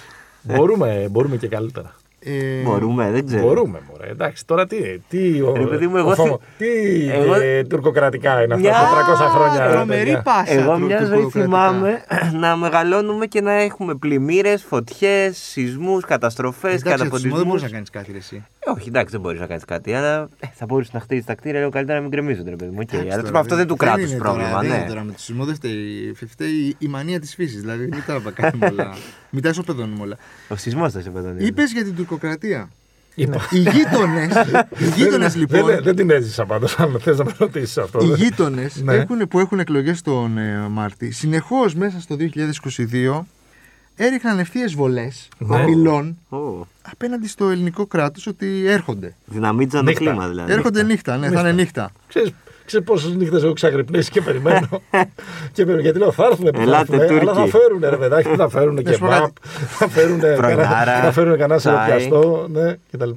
μπορούμε, μπορούμε και καλύτερα. Ε, Μπορούμε, δεν ξέρω. Μπορούμε, μωρέ. Εντάξει, τώρα τι. τι ο, Ρε παιδί μου, ο εγώ Φόμο- θε- Τι εγώ- ε, τουρκοκρατικά είναι αυτά Μια τα 300 χρόνια. ρε Τρομερή παιδιά. πάσα. Εγώ τρο- μια ζωή τουρκοκρατικά. θυμάμαι να μεγαλώνουμε και να έχουμε πλημμύρες, φωτιές, σεισμούς, καταστροφές, Εντάξει, για το σεισμό δεν καταποντισμού. μπορείς να κάνεις κάτι ρε, εσύ. Όχι, εντάξει, δεν μπορείς να κάνεις κάτι, αλλά ε, θα μπορούσε να χτίσει τα κτίρια λίγο καλύτερα να μην γκρεμίζονται, ρε παιδί μου. Οκ, Εντάξει, Αλλά τώρα, αυτό δεν είναι του κράτους είναι πρόβλημα, τώρα, δεν είναι ναι. τώρα με το σεισμό δεν φταίει. Φταίει η μανία της φύσης. Δηλαδή, μην τα κάνουμε όλα. Μην τα ισοπεδώνουμε όλα. Ο σεισμός θα σε πετώνει. Είπε για την τουρκοκρατία. Είπα. Οι γείτονες. Οι γείτονες Δεν- λοιπόν. Δεν, δεν την έζησα πάντως, αν θες να με ρωτήσεις αυτό. Οι δεν- γείτονες Ναι. που έχουν εκλογές τον ε, Μάρτι, συνεχώς μέσα στο 2022 έριχναν ευθείες βολές Ναι. απειλών Ω, απέναντι στο ελληνικό κράτος ότι έρχονται. Δυναμίτζαν το Νύχτα. κλίμα δηλαδή. Έρχονται νύχτα, ναι, θα είναι νύχτα. Ξέρεις, ξέρεις πόσες νύχτες έχω ξαγρυπνήσει και περιμένω. και περιμένω γιατί λέω θα έρθουν που θα Ελάτε, έρθουνε, αλλά Τούρκοι. θα φέρουν ρε παιδάκι, θα φέρουν και σου πω κάτι. μπαπ, θα φέρουν Πρωινάρα, θα φέρουν κανένα τσάι. σεροπιαστό, ναι, κτλ.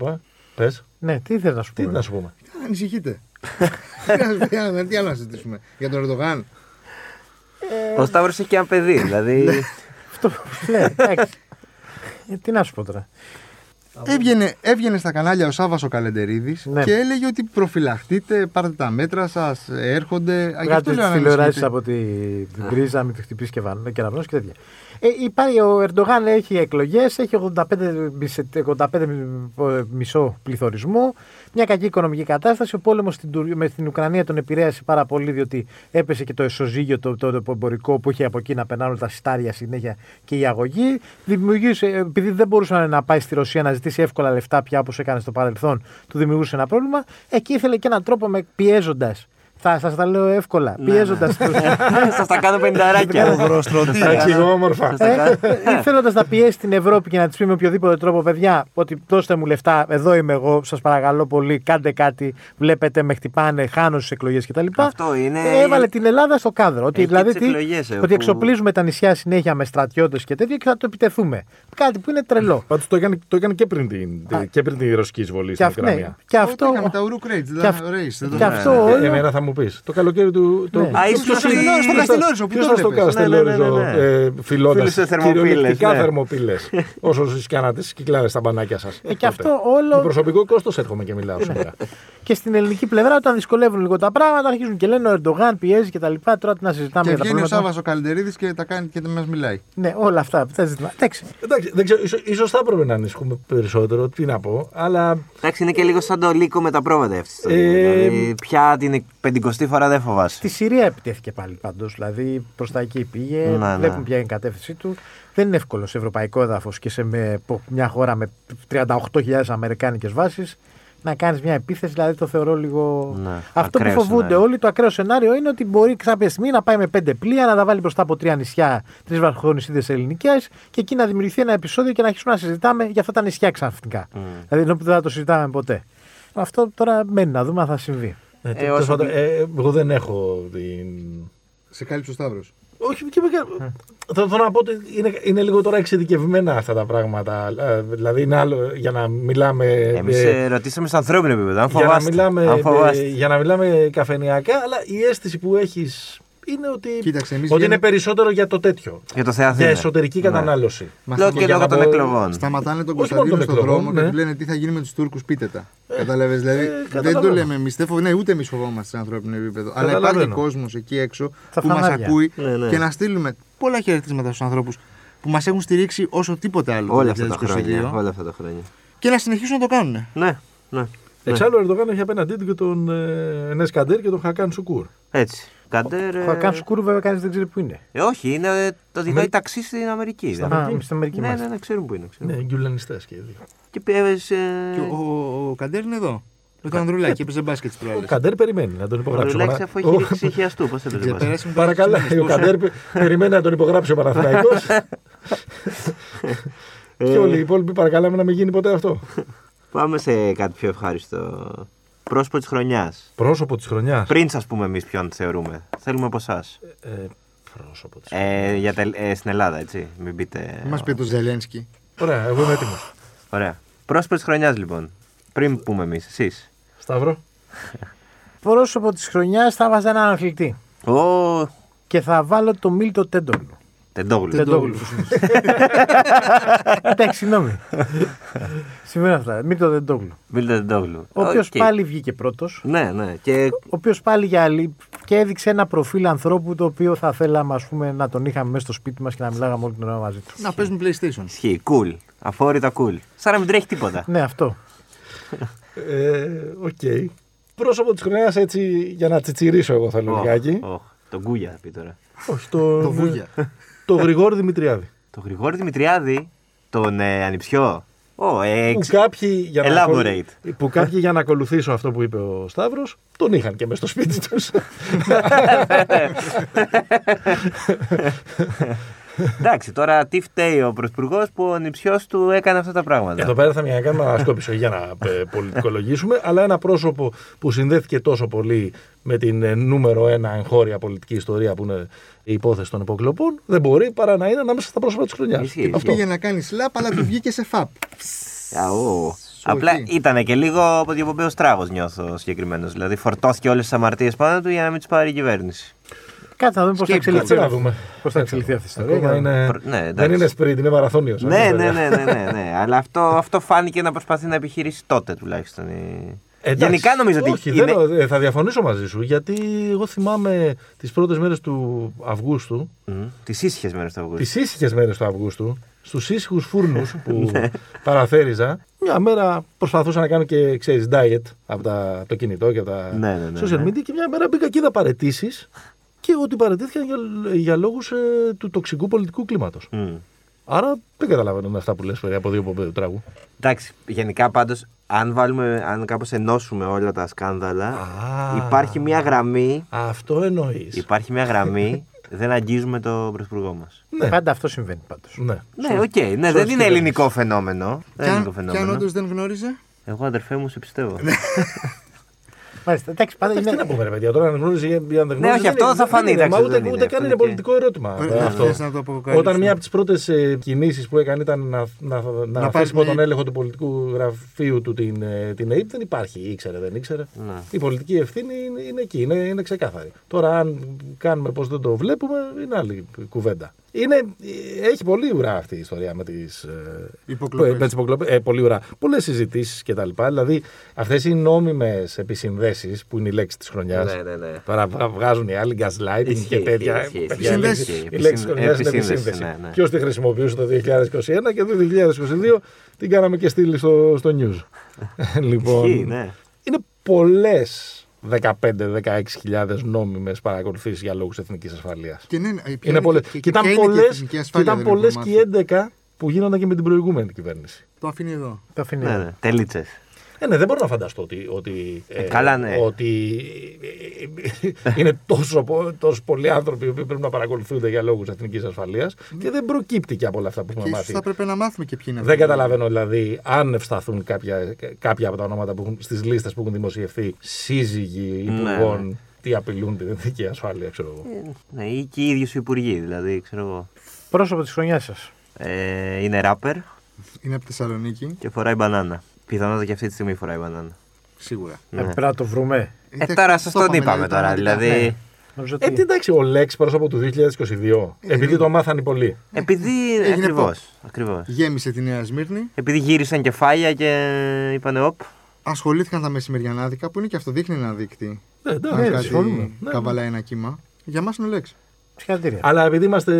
Πες, Ναι, τι ήθελα να σου τι πω. να σου πούμε; Ανησυχείτε. Τι να- τι άλλο- Τι άλλο να συζητήσουμε. Για τον Ερντογάν. Ο Σταύρος έχει και ένα παιδί. Δηλαδή. Αυτό ναι, εντάξει. Ε, Τι να σου πω τώρα. Έβγαινε, έβγαινε στα κανάλια ο Σάβα ο Καλεντερίδης Ναι. και έλεγε ότι προφυλαχτείτε, πάρτε τα μέτρα σας, έρχονται. Α, γι' αυτό Βγάλτε λέω τι να τηλεοράσεις ανησυχείτε. από την πρίζα, μην τη χτυπήσεις και βαν- κεραυνό και τέτοια. Ε, υπάρχει, ο Ερντογάν έχει εκλογές, έχει 85, μισε- 85 μισό πληθωρισμό, μια κακή οικονομική κατάσταση. Ο πόλεμος στην, Τουρ- με την Ουκρανία τον επηρέασε πάρα πολύ, διότι έπεσε και το εσωζύγιο το, το, το εμπορικό που είχε από εκεί να περνάνε τα σιτάρια συνέχεια και η αγωγή. Δημιουργήσε, επειδή δεν μπορούσε να πάει στη Ρωσία να ζητήσει εύκολα λεφτά πια όπως έκανε στο παρελθόν, του δημιουργούσε ένα πρόβλημα. Εκεί ήθελε και έναν τρόπο με πιέζοντας. Θα σας τα λέω εύκολα. Ναι, ναι. Πιέζοντας. Ε, σας τα κάνω πενταράκια. Τα ναι. εξηγώ όμορφα. Ε, θέλοντας να πιέσει την Ευρώπη και να της πει με οποιοδήποτε τρόπο, παιδιά, ότι δώστε μου λεφτά, εδώ είμαι εγώ, σας παρακαλώ πολύ, κάντε κάτι, βλέπετε, με χτυπάνε, χάνω στις εκλογές κτλ. Αυτό είναι. Ε, έβαλε την Ελλάδα στο κάδρο. Ότι, δηλαδή, ότι εξοπλίζουμε τα νησιά συνέχεια με στρατιώτες και τέτοια και θα το επιτεθούμε. Κάτι που είναι τρελό. Πάντως το έκανε και πριν την ρωσική εισβολή στην Ουκρανία. Και αυτό. Και αυτό. Εμένα θα μου πει. Το καλοκαίρι του. Το, Ναι. Α, ήσουν Στο στη- Καστελόριζο, στο Καστελόριζο, που Ποιος το στο βλέπεις. Καστελόριζο Ναι, ναι, ναι, ναι. ε, φιλώντα Φίλους σε θερμοπύλες, κυριολεκτικά ναι. θερμοπύλες. Όσο εσεί κάνατε τι κυκλάδες στα μπανάκια σας. Ε, και αυτό όλο- Με προσωπικό κόστος έρχομαι και μιλάω σήμερα. Και στην ελληνική πλευρά, όταν δυσκολεύουν λίγο τα πράγματα, αρχίζουν και λένε ο Ερντογάν πιέζει κτλ. Τώρα τι να συζητάμε Και για τα βγαίνει ο προβλήματα. Σάβα ο Καλεντερίδη και τα κάνει και μας μιλάει. Ναι, όλα αυτά. Τα ζητημα- Εντάξει. Εντάξει, δεν ξέρω, ίσως, ίσως θα έπρεπε να ανησυχούμε περισσότερο, τι να πω, αλλά Εντάξει, είναι και λίγο σαν το λύκο με τα πρόβατα αυτή. τη στιγμή. Ε, Δηλαδή, πια την πεντηκοστή φορά δεν φοβάσαι. Στη Συρία επιτέθηκε πάλι πάντως. Δηλαδή προς τα εκεί πήγε. Ναι, ναι. βλέπουν ποια είναι η κατεύθυνση του. Δεν είναι εύκολο σε ευρωπαϊκό έδαφος και σε με, πο- μια χώρα με 38.000 Αμερικάνικες βάσεις να κάνεις μια επίθεση. Δηλαδή το θεωρώ λίγο. Ναι, Αυτό που ακραίος φοβούνται σενάριο. όλοι, το ακραίο σενάριο είναι ότι μπορεί κάποια στιγμή να πάει με πέντε πλοία, να τα βάλει μπροστά από τρία νησιά, τρεις βαθμονισίδε ελληνικές και εκεί να δημιουργηθεί ένα επεισόδιο και να αρχίσουμε να συζητάμε για αυτά τα νησιά ξαφνικά. Mm. Δηλαδή ενώ που δεν θα το συζητάμε ποτέ. Αυτό τώρα μένει να δούμε αν θα συμβεί. ε, Ε, τέλος όσο πάντων, μπει- ε, εγώ δεν έχω την. Σε κάλυψε ο Σταύρος. Όχι, και με... θα θέλω να πω ότι είναι, είναι λίγο τώρα εξειδικευμένα αυτά τα πράγματα. Ε, Δηλαδή είναι άλλο για να μιλάμε. Εμείς ε, ρωτήσαμε σε ανθρώπινο επίπεδο. Αν για, να φοβάστε. μιλάμε, αν ε, φοβάστε. για να μιλάμε καφενειακά, αλλά η αίσθηση που έχεις είναι ότι, Κοίταξε, εμείς ότι βγαίνουμε- είναι περισσότερο για το τέτοιο. Για το Θεαθήνα. Για εσωτερική Ναι. κατανάλωση. Λέω και λόγω των εκλογών. Σταματάνε τον Όχι μόνο Κωνσταντίνο των στον εκλογών, δρόμο και ναι. του λένε τι θα γίνει με τους Τούρκους, πείτε τα. Κατάλαβες. Δηλαδή δεν καταλαβαίνω. το λέμε εμείς. Ναι, ούτε εμείς φοβόμαστε σε ανθρώπινο επίπεδο. Αλλά υπάρχει Καταλαβαίνω. κόσμος εκεί έξω Τα που μας φανάρια. ακούει Ναι, ναι. και να στείλουμε πολλά χαιρετίσματα στους ανθρώπους που μας έχουν στηρίξει όσο τίποτε άλλο Όλα το αυτά τα χρόνια. 2022 Όλα αυτά τα χρόνια. και να συνεχίσουν να το κάνουν. Ναι, ναι. Εξάλλου ο Ερντογάν έχει απέναντί του και τον ε, Ενές Καντέρ και τον Χακάν Σουκούρ. Έτσι. Καντέρ. ε, Ο Χακάν Σκούρου βέβαια κανείς δεν ξέρει που είναι. ε, όχι, είναι ε, το οδηγάει ταξί στην Αμερική. Στα δηλαδή. Α, Αμερική. στην Αμερική Ναι, μάλιστα. ναι, ναι, ξέρουν που είναι. Ξέρουν. Ναι, γκουλανιστέ και οι δύο. Και πέβες, ε, Και ο, ο, ο Καντέρ είναι εδώ. Με τον Ανδρουλάκη έπαιζε μπάσκετ τη Ο προάλλη. Καντέρ περιμένει να τον Ο υπογράψει. ο Ρουλέξ Πανα- αφού έχει Ο- ρίξει ηχιαστού. Πώς θα το λέω. Παρακαλώ, ο Καντέρ πε- περιμένει να τον υπογράψει ο Παναθηναϊκός και όλοι οι υπόλοιποι παρακαλάμε να μην γίνει ποτέ αυτό. Πάμε σε κάτι πιο ευχάριστο. Πρόσωπο της χρονιάς. Πρόσωπο της χρονιάς. Πριν σα πούμε εμείς ποιον θεωρούμε. Θέλουμε από εσάς. Ε, πρόσωπο της Ε, για τελ- ε, στην Ελλάδα, έτσι. Μην πείτε. Μας πει το Ζελένσκι. Ωραία, εγώ είμαι έτοιμος. Ωραία. Πρόσωπο της χρονιάς, λοιπόν. Πριν πούμε εμείς, εσείς. Σταύρο. Πρόσωπο της χρονιάς θα βάζα έναν αθλητή. Ο Και θα βάλω το Μίλτο Τέντογλου. Τεντόγλου. Τεντόγλου. Εντάξει, συγγνώμη. Σημαίνει αυτά. Μίλτο Τεντόγλου. Μίλτε Τεντόγλου. Ο οποίος Οκ. πάλι βγήκε πρώτος. Ναι, ναι. Και Ο οποίος πάλι για άλλη και έδειξε ένα προφίλ ανθρώπου το οποίο θα θέλαμε ας πούμε, να τον είχαμε μέσα στο σπίτι μας και να μιλάγαμε όλη την ώρα μαζί του. Να παίζουν PlayStation. ισχύει. Cool. Αφόρητα cool. Σαν να μην τρέχει τίποτα. Ναι, αυτό. Ε, Οκ. Πρόσωπο της χρονιάς έτσι για να τσιτσιρίσω εγώ θέλω Οχ, λιγάκι. οχ. Τον Κούγια θα πει τώρα. Όχι, το, Το Βούγια. Το Γρηγόρη Δημητριάδη. Το Γρηγόρη Δημητριάδη, τον ε, ανιψιό. Ω, ε, Που εξ- κάποιοι, για να Elaborate. ακολου- που κάποιοι για να ακολουθήσω αυτό που είπε ο Σταύρος τον είχαν και μέσα στο σπίτι τους. Εντάξει, τώρα τι φταίει ο Πρωθυπουργός που ο νηψιός του έκανε αυτά τα πράγματα. Εδώ πέρα θα μια κάνουμε ανασκόπηση για να ε, πολιτικολογήσουμε, αλλά ένα πρόσωπο που συνδέθηκε τόσο πολύ με την ε, νούμερο ένα εγχώρια πολιτική ιστορία που είναι η υπόθεση των υποκλοπών, δεν μπορεί παρά να είναι ανάμεσα στα πρόσωπα της χρονιάς. Ισχύει. Αυτό. Πήγε να κάνεις σλαπ, αλλά του βγήκε σε φαπ. Αού. Απλά ήταν και λίγο από διοπομπαίος τράγο, νιώθω συγκεκριμένος. Δηλαδή φορτώθηκε όλες τις αμαρτίες πάνω του για να μην τι πάρει η κυβέρνηση. Κάτι να δούμε πώς θα Σκέψου, εξελιχθεί. να δούμε. Πώς θα εξελιχθεί αυτή η ιστορία. Ακόμα είναι... Προ- ναι, εντάξει. δεν είναι σπριντ, είναι μαραθώνιο. Ναι, ναι, ναι, ναι, ναι, ναι. Αλλά αυτό, αυτό φάνηκε να προσπαθεί να επιχειρήσει τότε τουλάχιστον. η- Γενικά νομίζω ότι. Όχι, είναι- δεν, ε, θα διαφωνήσω μαζί σου γιατί εγώ θυμάμαι τις πρώτες μέρες του Αυγούστου, Μμμ. Τις ίσχυες μέρες του Αυγούστου. τις ήσυχες μέρες του Αυγούστου, στους ήσυχους φούρνους που Ναι. παραθέριζα. Μια μέρα προσπαθούσα να κάνω και ξέρεις diet από, τα, από το κινητό και από τα Ναι, ναι, ναι, social ναι. media και μια μέρα μπήκα και είδα παραιτήσεις και ότι παραιτήθηκαν για, για λόγους του τοξικού πολιτικού κλίματος. Μμ. Άρα δεν καταλαβαίνω με αυτά που λες περί αποδιοπομπαίου τράγου. Εντάξει, γενικά πάντως, αν βάλουμε, αν κάπως ενώσουμε όλα τα σκάνδαλα, Α. υπάρχει μια γραμμή, Αυτό εννοείς. υπάρχει μια γραμμή, δεν αγγίζουμε το πρωθυπουργό μας. Ναι, Πάντα αυτό συμβαίνει πάντως. ναι. Ναι, οκ, ναι, δεν Σωστή είναι ελληνικό φαινόμενο. Δεν είναι Και ελληνικό αν- και αν φαινόμενο. όντως δεν γνώριζε. Εγώ αδερφέ μου σε πιστεύω. Μάλιστα. Εντάξει, πάντα Εντάξει, τι είναι. να πούμε, ρε παιδιά, τώρα αν γνώριζε ή αν δεν γνώριζε. όχι, δεν αυτό είναι- θα φανεί, δεν είναι, εντάξει, μα ούτε, δεν ούτε είναι, καν αυτό είναι και- πολιτικό ερώτημα. Ε, αυτό. θες να το αποκαλύψουμε. Όταν μία από τις πρώτες κινήσεις που έκανε ήταν να, να, να, Να αφήσει πάρεις υπό μια- τον έλεγχο του πολιτικού γραφείου του την, ε, την ΑΕΠ, δεν υπάρχει. Ήξερε, δεν ήξερε. Ναι. Η πολιτική ευθύνη είναι, είναι εκεί, είναι, είναι ξεκάθαρη. Τώρα, αν κάνουμε πώ δεν το βλέπουμε, είναι άλλη κουβέντα. Είναι, έχει πολύ ουρά αυτή η ιστορία με τις Υποκλοπές. με τις υποκλοπές. Ε, πολύ ουρά. Πολλές συζητήσεις κτλ. Δηλαδή, αυτές οι νόμιμες επισυνδέσεις που είναι η λέξη της χρονιάς. Ναι, ναι, ναι. Τώρα βγα- βγάζουν οι άλλοι gaslighting Ισχύει, και τέτοια. ισχύει, ισχύει. Παιδιά, η λέξη- Επισύνδεση. Η λέξη της χρονιάς είναι Επισύνδεση, επισύνδεση. ναι, ναι. Ποιος τη χρησιμοποιούσε το 2021 και το 2022 την κάναμε και στείλει στο, στο news. λοιπόν, Ισχύει, ναι. είναι πολλές 15-16 νόμιμες παρακολουθήσεις για λόγους εθνικής ασφαλείας. Και ναι, ναι, ποια Είναι πολλές. και- Και ήταν ποια είναι και η πολλέ εθνική ασφάλεια, δεν πολλές έχουμε και οι μάθει. 11 που γίνονταν και με την προηγούμενη κυβέρνηση. Το αφήνει εδώ. Το αφήνει. Ναι, ναι. Τελίτσες. Ε, ναι, δεν μπορώ να φανταστώ ότι, ότι, Ε, καλά, ναι. ότι είναι τόσο, πο- τόσο πολλοί άνθρωποι οι οποίοι πρέπει να παρακολουθούνται για λόγους εθνικής ασφαλείας και δεν προκύπτει και από όλα αυτά που Και έχουμε ίσω μάθει. θα πρέπει να μάθουμε και ποιοι είναι Δεν αυτοί. καταλαβαίνω δηλαδή αν ευσταθούν κάποια, κάποια από τα ονόματα που έχουν, στις λίστες που έχουν δημοσιευθεί σύζυγοι υπουργών ναι. τι απειλούν την εθνική ασφάλεια, ξέρω εγώ. Ε, Ναι, ή και οι ίδιοι οι υπουργοί, δηλαδή, ξέρω εγώ. Πρόσωπο τη χρονιά σα. Ε, είναι ράπερ Είναι από Θεσσαλονίκη, και φοράει μπανάνα. Πιθανότατα και αυτή τη στιγμή φοράει μπανάνα. σίγουρα. Ναι. Πρέπει να το βρούμε. Ε, Εντάξει, τώρα το σα τον είπαμε, είπαμε τα τώρα. αναλυτικά. Δηλαδή, Ναι. Νομίζω Ε, ότι- τι εντάξει, ο Λέξ πρόσωπο του 2022, επειδή το μάθανε πολλοί. επειδή. Έγινε Ακριβώς. pop. Ακριβώς. Γέμισε τη Νέα Σμύρνη. Επειδή γύρισαν κεφάλια και είπανε οπ. Ασχολήθηκαν τα μεσημεριανάδικα που είναι και αυτό δείχνει ένα δείκτη. Ναι, εντάξει, Αν ναι, κάτι συμφωνούμε. Ναι, καβαλάει ένα κύμα. Για μα είναι ο Λέξ. Συγχαρητήρια. Αλλά επειδή είμαστε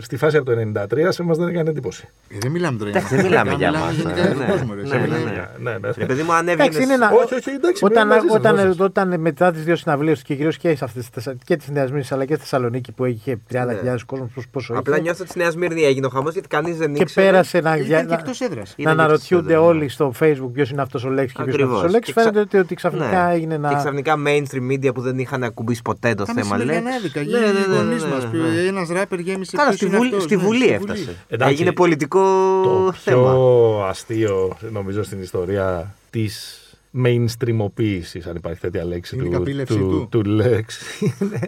στη φάση από το 93, σε μας δεν έκανε εντύπωση. Ε, δεν μιλάμε τώρα Εντάξει, για δεν μιλάμε για Μιλάμε μας, γενικά ε, για τον ναι. κόσμο, ρε. Ναι, Σε ναι, μιλάμε- ναι. ναι, ναι. Ρε παιδί μου, Εντάξει, ανέβαινε. είναι ένα- Όχι, όχι, εντάξει. Όταν, μαζί σας, όταν, μαζί σας. όταν μετά τις δύο συναυλίες του και κυρίως και, σε αυτές, τις- και τη Νέας Μήνη αλλά και στη Θεσσαλονίκη που είχε 30.000 κόσμος, πόσο, πόσο Απλά είχε, νιώθω ότι στη Νέα Σμύρνη έγινε ο χαμός γιατί κανείς δεν και ήξερε. πέρασε να, για- Ήταν και να, εκτός έδρας. να Ήταν και αναρωτιούνται στο όλοι στο Facebook ποιος είναι αυτός ο Λέξ και ποιος είναι αυτός ο Ακριβώς. Λέξ. Και Φαίνεται ξα- ότι, ότι ξαφνικά Ναι. έγινε να. Και ξαφνικά mainstream media που δεν είχαν ακουμπήσει ποτέ το Τα θέμα Λέξ. μεσημεριανάδικα. Ναι, Γίνει ναι, ναι, γονεί ναι, μα. ναι, ναι. Ένας ράπερ γέμισε. Καλά, ποιος στη, είναι Βουλή, αυτός, στη ναι, Βουλή στη έφτασε. Εντάξει, Έγινε πολιτικό το θέμα. πιο αστείο νομίζω στην ιστορία της mainstreamοποίησης, αν υπάρχει τέτοια λέξη Είναι η του, καπήλευσή του, του. του Lex. είναι,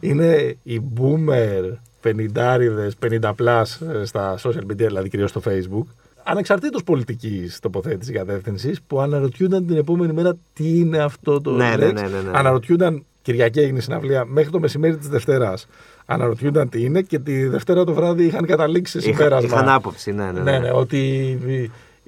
είναι οι boomer 50 50 plus ε, στα social media, δηλαδή κυρίως στο facebook, ανεξαρτήτως πολιτικής τοποθέτησης κατεύθυνσης, που αναρωτιούνταν την επόμενη μέρα τι είναι αυτό το Ναι, Lex. ναι, ναι, ναι, ναι. Αναρωτιούνταν, Κυριακή έγινε η συναυλία, μέχρι το μεσημέρι της Δευτέρας. Αναρωτιούνταν τι είναι και τη Δευτέρα το βράδυ είχαν καταλήξει σε Είχα- συμπέρασμα. Είχαν άποψη, ναι, ναι. Ναι, ναι, ότι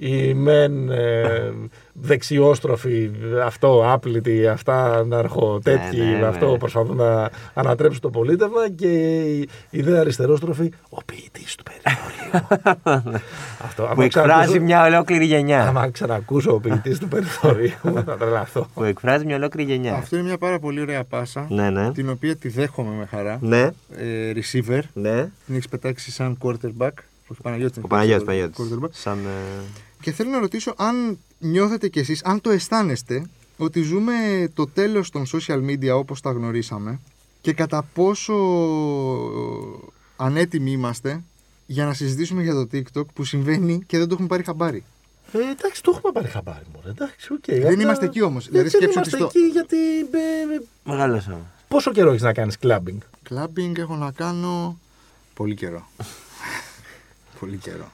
οι, οι μεν ε, δεξιόστροφοι, αυτό άπλητοι, αυτά ναρχοτέτοιοι, Ναι, ναι, αυτό ναι. προσπαθούν να ανατρέψουν το πολίτευμα και οι, οι δε αριστερόστροφοι, ο ποιητής του περιθωρίου. αυτό, Που άμα εκφράζει ξανακούσω- μια ολόκληρη γενιά. Άμα ξανακούσω ο ποιητής του περιθωρίου, θα τρελαθώ. Που εκφράζει μια ολόκληρη γενιά. Αυτό είναι μια πάρα πολύ ωραία πάσα. Ναι, ναι. Την οποία τη δέχομαι με χαρά. Ναι, Ε, receiver. ναι. Την έχεις πετάξει σαν quarterback. Ο Παναγιώτης Ο είναι Παναγιώτης quarterback. Παναγιώτης. Σαν. ε, Και θέλω να ρωτήσω αν νιώθετε κι εσείς, αν το αισθάνεστε ότι ζούμε το τέλος των social media όπως τα γνωρίσαμε και κατά πόσο ανέτοιμοι είμαστε για να συζητήσουμε για το TikTok που συμβαίνει και δεν το έχουμε πάρει χαμπάρι. Ε, εντάξει, το έχουμε πάρει χαμπάρι. Μωρέ. Εντάξει, οκ. Δεν αλλά- είμαστε εκεί όμως. Ε, Δηλαδή, δεν σκέψου ότι είμαστε στο- εκεί γιατί. ε, ε, Μεγάλωσαμε. πόσο καιρό έχεις να κάνεις κλαμπινγκ. Κλάμπινγκ έχω να κάνω πολύ καιρό. Πολύ καιρό.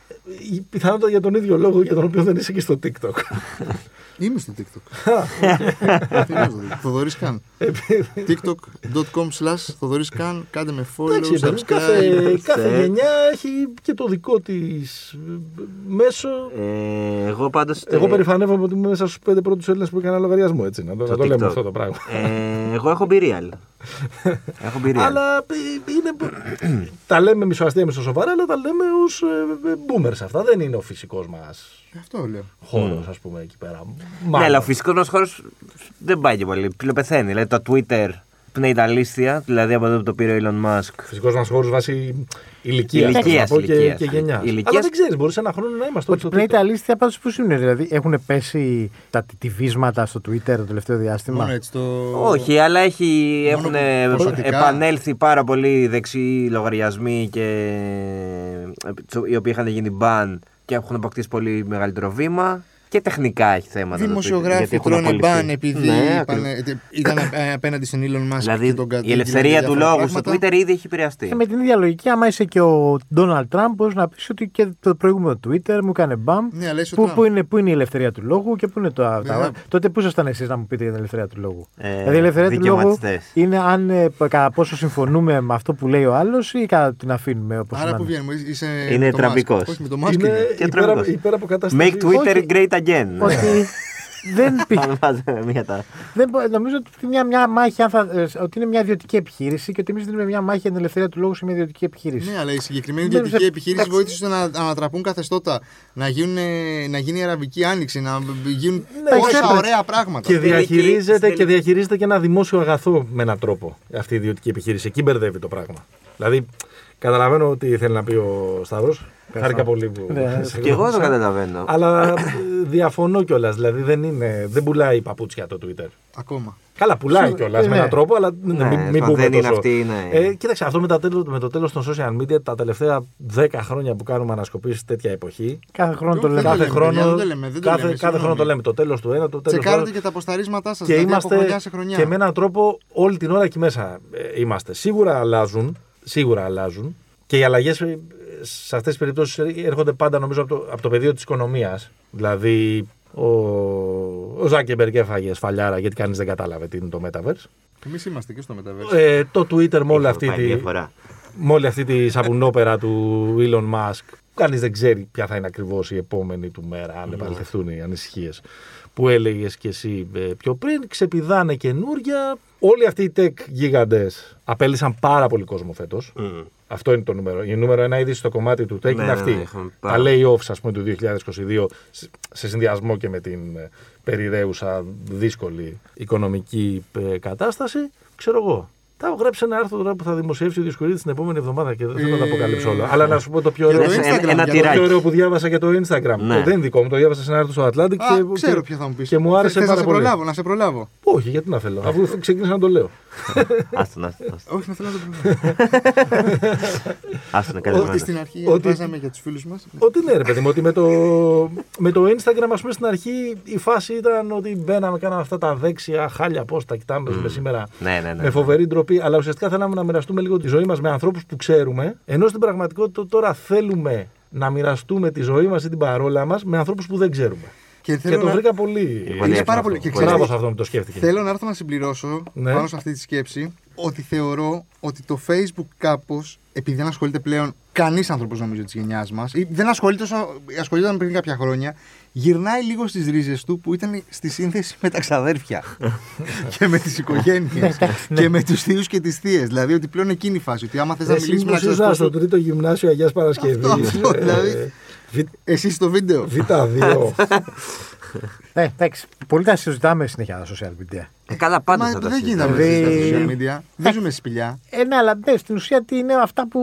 Η πιθανότητα για τον ίδιο λόγο για τον οποίο δεν είσαι και στο TikTok. Είμαι στο TikTok. Είμαι στο TikTok. Θοδωρής Καν. TikTok.com slash Θοδωρής Καν. Κάντε με Εντάξει, follow, παιδί μου, κάθε, subscribe. κάθε Set. γενιά έχει και το δικό της μέσο. Ε, εγώ πάντως... Εγώ ε, περηφανεύομαι ότι είμαι μέσα στους πέντε πρώτους Έλληνες που έκανα λογαριασμό. Έτσι, να το, στο να το λέμε TikTok. αυτό το πράγμα. Ε, εγώ έχω μπει real. έχω μπει real. Αλλά ε, είναι, τα λέμε μισοαστεία, μισοσοβαρά, αλλά τα λέμε ως boomers αυτά. Δεν είναι ο φυσικός μας Αυτό λέω. χώρος, ας πούμε, εκεί πέρα. Ναι, αλλά ο φυσικός μας χώρος δεν πάει και πολύ. Πυλοπεθαίνει. Δηλαδή το Twitter πνέει τα λίστια, δηλαδή από εδώ που το πήρε ο Elon Musk. Φυσικός μας χώρος βάσει ηλικίας Ηλικίας, και, ηλικίας. και γενιάς. Ηλικίας- Αλλά δεν ξέρεις, μπορείς σε ένα χρόνο να είμαστε όλοι Ότι στο πνέει TikTok. τα αλήθεια πάντως πώ είναι, δηλαδή έχουν πέσει τα τυβίσματα στο Twitter το τελευταίο διάστημα; Μόνο έτσι το. Όχι, αλλά έχει, Μόνο έχουν ποσοτικά. επανέλθει πάρα πολλοί δεξιοί λογαριασμοί και οι οποίοι είχαν γίνει ban και έχουν αποκτήσει πολύ μεγαλύτερο βήμα. Και τεχνικά έχει θέματα. το Twitter, Δημοσιογράφοι γιατί έχουν τρώνε απολυθεί. μπαν επειδή Ναι, είπανε- ακριβώς. ε, ήταν ε, απέναντι στον Elon Musk Δηλαδή και τον κα- η ελευθερία του διάφορα λόγου στο πράγματα. Twitter ήδη έχει επηρεαστεί. Και με την ίδια λογική, άμα είσαι και ο Donald Trump, μπορείς να πεις ότι και το προηγούμενο Twitter μου έκανε μπαμ. Ναι, αλλά είσαι ο Πού, Trump. πού, είναι, πού είναι η ελευθερία του λόγου και πού είναι το. τα- Βέβαια. τότε πού ήσασταν εσείς να μου πείτε για την ελευθερία του λόγου; Ε, δηλαδή η ελευθερία του λόγου δικαιωματιστές. είναι αν ε, π- κατά πόσο συμφωνούμε με αυτό που λέει ο άλλος ή κατά την αφήνουμε όπως Άρα που βγαίνουμε, είσαι. Είναι με το Musk. τραμπικός. Όχι, με το Musk Είναι είναι. Και υπέρα, τρομερός. υπεραποκατάσταση. Make Twitter Όχι. great again. Ότι δεν πει. Αν βάζουμε μία τα. Δεν, μπο- νομίζω ότι είναι μια, μια μάχη, αν θα, ε, ότι είναι μια ιδιωτική επιχείρηση και ότι εμείς δίνουμε μια μάχη για την ελευθερία του λόγου σε μια ιδιωτική επιχείρηση. Ναι, αλλά η συγκεκριμένη Δεν ιδιωτική σε- επιχείρηση εντάξει. βοήθησε ώστε να ανατραπούν καθεστώτα, να, γίνουν, να γίνει η Αραβική Άνοιξη, να γίνουν Ναι, όσα ξέρω. ωραία πράγματα. Και Στην διαχειρίζεται, τελική- και διαχειρίζεται και ένα δημόσιο αγαθό με έναν τρόπο αυτή η ιδιωτική επιχείρηση. Εκεί μπερδεύει το πράγμα. Δηλαδή, καταλαβαίνω ότι θέλει να πει ο Σταύρος. Χάρηκα πολύ που. Ναι, σε Και εγώ το γνώρισα. καταλαβαίνω. Αλλά ε, διαφωνώ κιόλας. Δηλαδή, δεν, είναι, δεν πουλάει παπούτσια το Twitter. Ακόμα. Καλά, πουλάει Σου- κιόλας ε, με ναι. έναν τρόπο, αλλά Ναι, μην, μην δεν πούμε είναι τόσο. αυτή, ναι. Ε, κοίταξε, αυτό με, τα τέλος, με το τέλος των social media, τα τελευταία 10 χρόνια που κάνουμε ανασκοπήσεις τέτοια εποχή, Κάθε χρόνο το Δεν λέμε. το κάθε λέμε, χρόνο, παιδιά, δεν το λέμε, δεν το κάθε, λέμε, κάθε χρόνο συγγνώμη. το λέμε. Το τέλος του ένα, το τέλος του Τσεκάρετε άλλου. και τα αποσταρίσματά σας. Και δηλαδή από είμαστε χρονιά σε χρονιά. και με έναν τρόπο όλη την ώρα εκεί μέσα ε, είμαστε. Σίγουρα αλλάζουν, σίγουρα αλλάζουν και οι αλλαγές σε αυτές τις περιπτώσεις έρχονται πάντα νομίζω από το, από το πεδίο της οικονομίας. Δηλαδή, ο, ο Ζάκεμπεργκ έφαγε σφαλιάρα γιατί κανείς δεν κατάλαβε τι είναι το Metaverse. Εμείς είμαστε και στο Metaverse. Ε, το Twitter με όλη Έχει αυτή, πάει τη, διαφορά. με όλη αυτή τη σαπουνόπερα του Elon Musk. Κανείς δεν ξέρει ποια θα είναι ακριβώς η επόμενη του μέρα, αν επαληθευτούν οι ανησυχίες που έλεγες και εσύ ε, πιο πριν. Ξεπηδάνε καινούρια. Όλοι αυτοί οι tech γίγαντε απέλησαν πάρα πολύ κόσμο φέτος. Μμ. Αυτό είναι το νούμερο. Η νούμερο ένα είδηση στο κομμάτι του tech Ναι, είναι ναι, αυτή. ναι, είχαμε Τα πάρα- layoffs, ας πούμε, του 2022 σε- σε συνδυασμό και με την ε, περιραίουσα δύσκολη οικονομική ε, κατάσταση. Ξέρω εγώ. Θα έχω γράψει ένα άρθρο τώρα που θα δημοσιεύσει ο Διοσκουρίδη την επόμενη εβδομάδα και δεν θέλω να τα Ε, αποκαλύψω όλα. Αλλά να σου πω το πιο για ωραίο. το Ένα- Instagram, ένα για το Το τυράκι. πιο ωραίο που διάβασα και το Instagram. Ναι. Το δεν είναι δικό μου, το διάβασα σε ένα άρθρο στο Atlantic Α, και, ξέρω και- ποιο θα μου πεις. και μου άρεσε να πάρα σε πολύ. προλάβω, να σε προλάβω. Όχι, γιατί να θέλω. Αφού ξεκίνησα να το λέω. Άστον, άστον, άστον. Όχι, να θέλω να το προλάβω. Άστον, Ότι καλεσμένο. στην αρχή Ότι- βάζαμε για τους φίλους μας. Ότι ναι, ρε παιδί μου, ότι με το, με το Instagram, ας πούμε, στην αρχή η φάση ήταν ότι μπαίναμε, κάναμε αυτά τα δέξια χάλια πώ τα κοιτάμε mm. σήμερα. Ναι, ναι, ναι. Με φοβερή ντροπή, αλλά ουσιαστικά θέλαμε να μοιραστούμε λίγο τη ζωή μας με ανθρώπους που ξέρουμε, ενώ στην πραγματικότητα τώρα θέλουμε να μοιραστούμε τη ζωή μας ή την παρόλα μας με ανθρώπους που δεν ξέρουμε. Και Και θέλω το να- βρήκα πολύ. πολύ Είναι πάρα αυτό. πολύ. Και Πολύ ξέρεις Μπράβο τι; σε αυτόν που το σκέφτηκε. Θέλω να έρθω να συμπληρώσω Ναι. πάνω σε αυτή τη σκέψη ότι θεωρώ ότι το Facebook κάπως, επειδή δεν ασχολείται πλέον κανείς άνθρωπος νομίζω της γενιάς μας, ή δεν ασχολείται όσο ασχολιόταν πριν κάποια χρόνια, γυρνάει λίγο στις ρίζες του που ήταν στη σύνθεση με τα ξαδέρφια και με τις οικογένειες και με τους θείους και τις θείες. Δηλαδή ότι πλέον εκείνη η φάση. Ότι άμα θες να Εσύ μιλήσεις με ένα ήμουν ξαδέρφο στο σου. τρίτο γυμνάσιο Αγίας Παρασκευής. Αυτό, ε, δηλαδή. Β- Εσύ στο βίντεο. Β2. Ε, εντάξει, πολύ τα συζητάμε συνέχεια στα social media. Ε, καλά, πάντα Μα θα τα δεν γίνεται να συζητάμε. βρει στα Δηλαδή- social media. Δεν ζούμε στη σπηλιά. Ε, ναι, αλλά ναι, στην ουσία τι είναι αυτά που.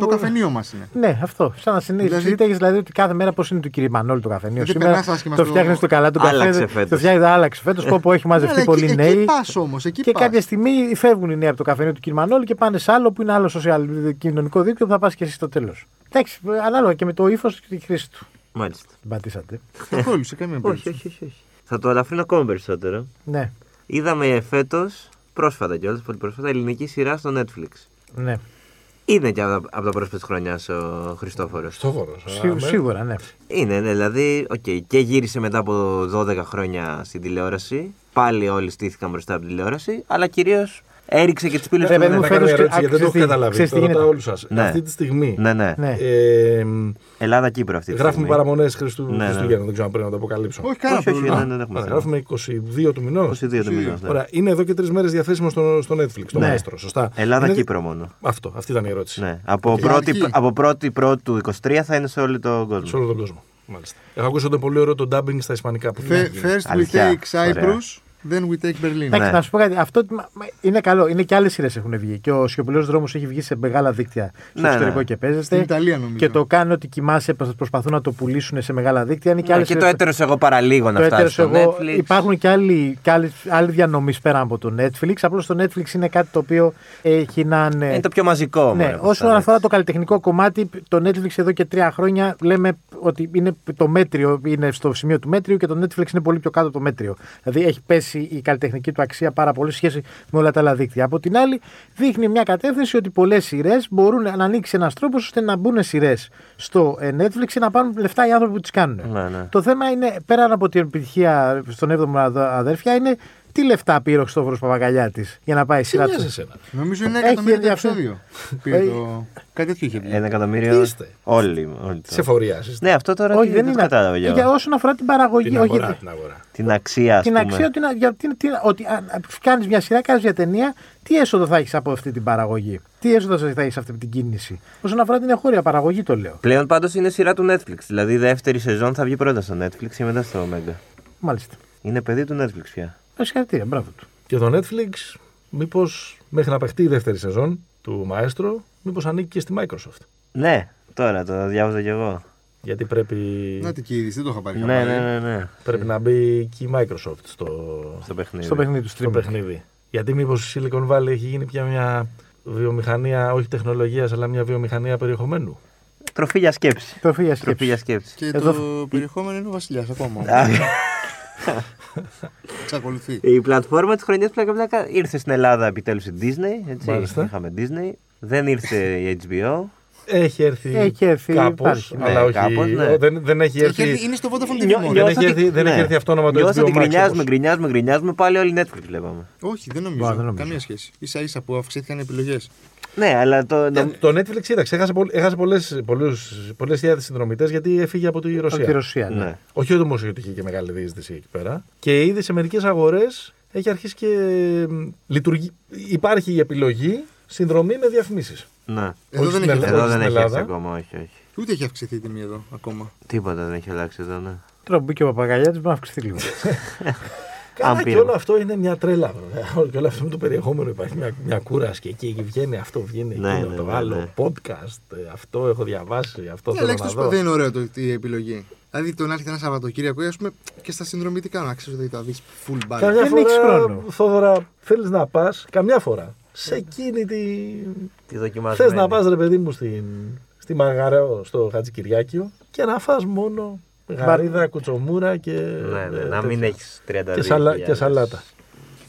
Το καφενείο μας είναι. Ναι, αυτό. Σαν να συνήθω. Δηλαδή- Δηλαδή... δηλαδή ότι κάθε μέρα πώς είναι του κύριου Μανώλη το καφενείο. Δεν Σήμερα περνάς άσχημα το στο- φτιάχνεις το καλά του Άλλαξε καφέ. φέτος. Το φτιάχνεις, άλλαξε φέτος. Πω που έχει μαζευτεί Ναι, αλλά πολλοί εκεί- νέοι. Εκεί πας όμως. Εκεί Και πας. κάποια στιγμή φεύγουν οι νέοι από το καφενείο του κύριου Μανώλη και πάνε σε άλλο που είναι άλλο social κοινωνικό δίκτυο που θα πας και εσύ στο τέλος. Εντάξει, ανάλογα και με το ύφος και τη χρήση του. Μάλιστα. Την πατήσατε. Καθόλου σε καμία όχι, περίπτωση. όχι, όχι, όχι. Θα το ελαφρύνω ακόμα περισσότερο. Ναι, Είδαμε φέτος, πρόσφατα κιόλας, πολύ πρόσφατα, ελληνική σειρά στο Netflix. ναι. Είναι και από, από τα πρόσφατα χρονιάς ο Χριστόφορος. Χριστόφορος. Σί- σίγουρα, ναι. Είναι, ναι, δηλαδή, οκ, και γύρισε μετά από 12 χρόνια στην τηλεόραση. Πάλι όλοι στήθηκαν μπροστά από την τηλεόραση, αλλά κυρίως έριξε και τις πύλες Ρε, του. παιδί μου, Να κάνω φέτος μια και- ερώτηση γιατί δεν το έχω ξέρεις τι- καταλάβει. ξέρεις Το τι ρωτάω γίνεται; όλους σας. Ναι. Αυτή τη στιγμή. Ναι, ναι. Ναι. Ε, Ελλάδα-Κύπρο αυτή τη γράφουμε στιγμή. παραμονές Χριστού Ναι, ναι. Χριστουγέννων. Δεν ξέρω αν πρέπει να το αποκαλύψω. Όχι, κανένα Όχι, όχι, πρόβλημα. δεν, δεν έχουμε Ωραία, θέμα. γράφουμε 22 του μηνός. 22 του μηνός, ναι. Ωραία, είναι εδώ και τρεις μέρες διαθέσιμο στο, στο Netflix, το Ναι. Μαέστρο, σωστά. Ελλάδα-Κύπρο μόνο. Αυτό, αυτή ήταν η ερώτηση. Ναι. Από Και πρώτη, αρχή. από πρώτη πρώτου 23 θα είναι σε όλο τον κόσμο. Σε όλο τον κόσμο. Μάλιστα. Έχω ακούσει ότι είναι πολύ ωραίο το dubbing στα ισπανικά. Που Fe- δεν First we Αλήθεια. take Cyprus, then we take Berlin. Εντάξει, Ναι. να σου πω κάτι. Αυτό μα- μα- είναι καλό. Είναι και άλλες σειρές έχουν βγει. Και ο Σιωπηλός Δρόμος έχει βγει σε μεγάλα δίκτυα στο Ναι, εξωτερικό ναι. και παίζεται. Στην Ιταλία νομίζω. Και το κάνω ότι κοιμάσαι, προσπα- προσπαθούν να το πουλήσουν σε μεγάλα δίκτυα. Είναι και Ναι, άλλες και το σειρές- έτερος εγώ παραλίγο να το φτάσει έτερος στο εγώ. Netflix. Υπάρχουν και άλλοι, και άλλοι, άλλοι διανομή πέρα από το Netflix. Απλώς το Netflix είναι κάτι το οποίο έχει να είναι. Είναι το πιο μαζικό. Ναι, μωρέ, που όσον θα αφορά το καλλιτεχνικό κομμάτι, το Netflix εδώ και τρία χρόνια λέμε ότι είναι το μέτριο, είναι στο σημείο του μέτριου και το Netflix είναι πολύ πιο κάτω από το μέτριο. Δηλαδή έχει πέσει η καλλιτεχνική του αξία πάρα πολύ σε σχέση με όλα τα άλλα δίκτυα. Από την άλλη, δείχνει μια κατεύθυνση ότι πολλές σειρές μπορούν να ανοίξει ένας τρόπος ώστε να μπουν σειρές στο ε, Netflix και να πάρουν λεφτά οι άνθρωποι που τις κάνουν. Ναι, ναι. Το θέμα είναι, πέραν από την επιτυχία στον 7ο αδέρφια, είναι τι λεφτά πήρε ο Χριστόφορος Παπαγκαλιάτης για να πάει η Τι σειρά νοιάζει του; εσένα; Νομίζω είναι Έχει εκατομμύριο το ενδιαφέρον. επεισόδιο. Πήρε Ε, το... Κάτι τέτοιο είχε βγει. Ένα εκατομμύριο. Είστε; Όλοι. όλοι Σε το- εφορία. Ναι, αυτό τώρα Όχι, τι- δεν το είναι. κατάλαβα Για για όσον αφορά την παραγωγή. Την όχι, αγορά. γιατί- Την αγορά. την αξία, ας την πούμε. αξία ότι, να- για, τι- τι- ότι κάνεις μια σειρά, κάνεις μια ταινία, τι έσοδο θα έχεις από αυτή την παραγωγή; Τι έσοδο θα έχεις αυτή την κίνηση; Όσον αφορά την εγχώρια παραγωγή, το λέω. Πλέον πάντως είναι σειρά του Netflix. Δηλαδή η δεύτερη σεζόν θα βγει πρώτα στο Netflix και μετά στο Omega. Μάλιστα. Είναι παιδί του Netflix πια. Ε, Συγχαρητήρια, μπράβο του. Και το Netflix, μήπως μέχρι να παιχτεί η δεύτερη σεζόν του Μαέστρο, μήπως ανήκει και στη Microsoft. Ναι, τώρα το διάβαζα κι εγώ. Γιατί πρέπει, Να την είδηση, δεν το είχα πάρει. Ναι, χαμπάρι. ναι, ναι, ναι. πρέπει να μπει και η Microsoft στο, Στο παιχνίδι. Στο παιχνίδι του στο streaming. παιχνίδι. Γιατί μήπως η Silicon Valley έχει γίνει πια μια βιομηχανία, όχι τεχνολογίας, αλλά μια βιομηχανία περιεχομένου; Τροφή για σκέψη. Τροφή για Τροφή για σκέψη. σκέψη. Και Εδώ- το περιεχόμενο είναι ο Βασιλιάς ακόμα. Α, Εξακολουθεί. η πλατφόρμα της χρονιάς πλάκα πλάκα ήρθε στην Ελλάδα επιτέλους η Disney. Έτσι. Μάλιστα. Είχαμε Disney. Δεν ήρθε η HBO. Έχει έρθει, Έχει έρθει, κάπως, υπάρχει, ναι. αλλά Ναι, όχι, κάπως, ναι. δεν, δεν έχει έρθει. Έχει έρθει- Είναι στο Vodafone TV Νιώ- μόνο. νιώ- νιώθω έχει ότι- έρθει- δεν έχει ναι. έρθει αυτόνομα το Νιώθω HBO ότι Max, γκρινιάζουμε, όπως. γκρινιάζουμε, γκρινιάζουμε. Πάλι όλοι Netflix βλέπαμε. Όχι, δεν Μπα, νομίζω. δεν νομίζω. Καμία σχέση. σα ίσα που αυξήθηκαν οι επιλογές. Ναι, αλλά το. Ε, Το Netflix, κοίταξε, έχασε, πολλ- έχασε πολλές, πολλούς, πολλές χιλιάδες συνδρομητές γιατί έφυγε από τη Από Ρωσία. τη Ρωσία. Ναι. Ναι. Όχι όμω ότι είχε και μεγάλη διείσδυση εκεί πέρα. Και ήδη σε μερικές αγορές έχει αρχίσει και μ, λειτουργεί. Υπάρχει η επιλογή συνδρομή με διαφημίσεις. Ναι. Εδώ Όχι δεν στην έχει Ελλάδα. Εδώ δεν στην έχει έρθει Ελλάδα. ακόμα, όχι, όχι. Ούτε έχει αυξηθεί η τιμή εδώ ακόμα. Τίποτα δεν έχει αλλάξει εδώ, ναι. Τώρα που μπήκε ο Παπαγκαλιάτη, μπορεί να αυξηθεί λίγο. Καλά, και πήρε. όλο αυτό είναι μια τρέλα. βέβαια. Και όλο αυτό με το περιεχόμενο υπάρχει μια, μια κούραση και εκεί εκεί βγαίνει αυτό, βγαίνει Ναι, εκείνο, ναι, το ναι, άλλο. ναι. Podcast, ε, αυτό έχω διαβάσει, αυτό Ναι, θέλω αλλά να εκτός δω. δεν είναι ωραίο το, η επιλογή. Δηλαδή το να έρχεται ένα Σαββατοκύριακο, ας πούμε, και στα συνδρομητικά να ξέρεις ότι θα δεις full bar. Καμιά Δεν έχεις φορά, χρόνο. Θόδωρα, θέλεις να πας, καμιά φορά, σε εκείνη τη. Τι δοκιμάζουμε. Θες να πας, ρε παιδί μου, στην, στη Μαγαρέο, στο Χατζικυριάκιο και να φας μόνο γαρίδα, κουτσομούρα και. Ναι, ναι, ε, να μην τέτοια. έχεις 32. Και, σαλα, και σαλάτα.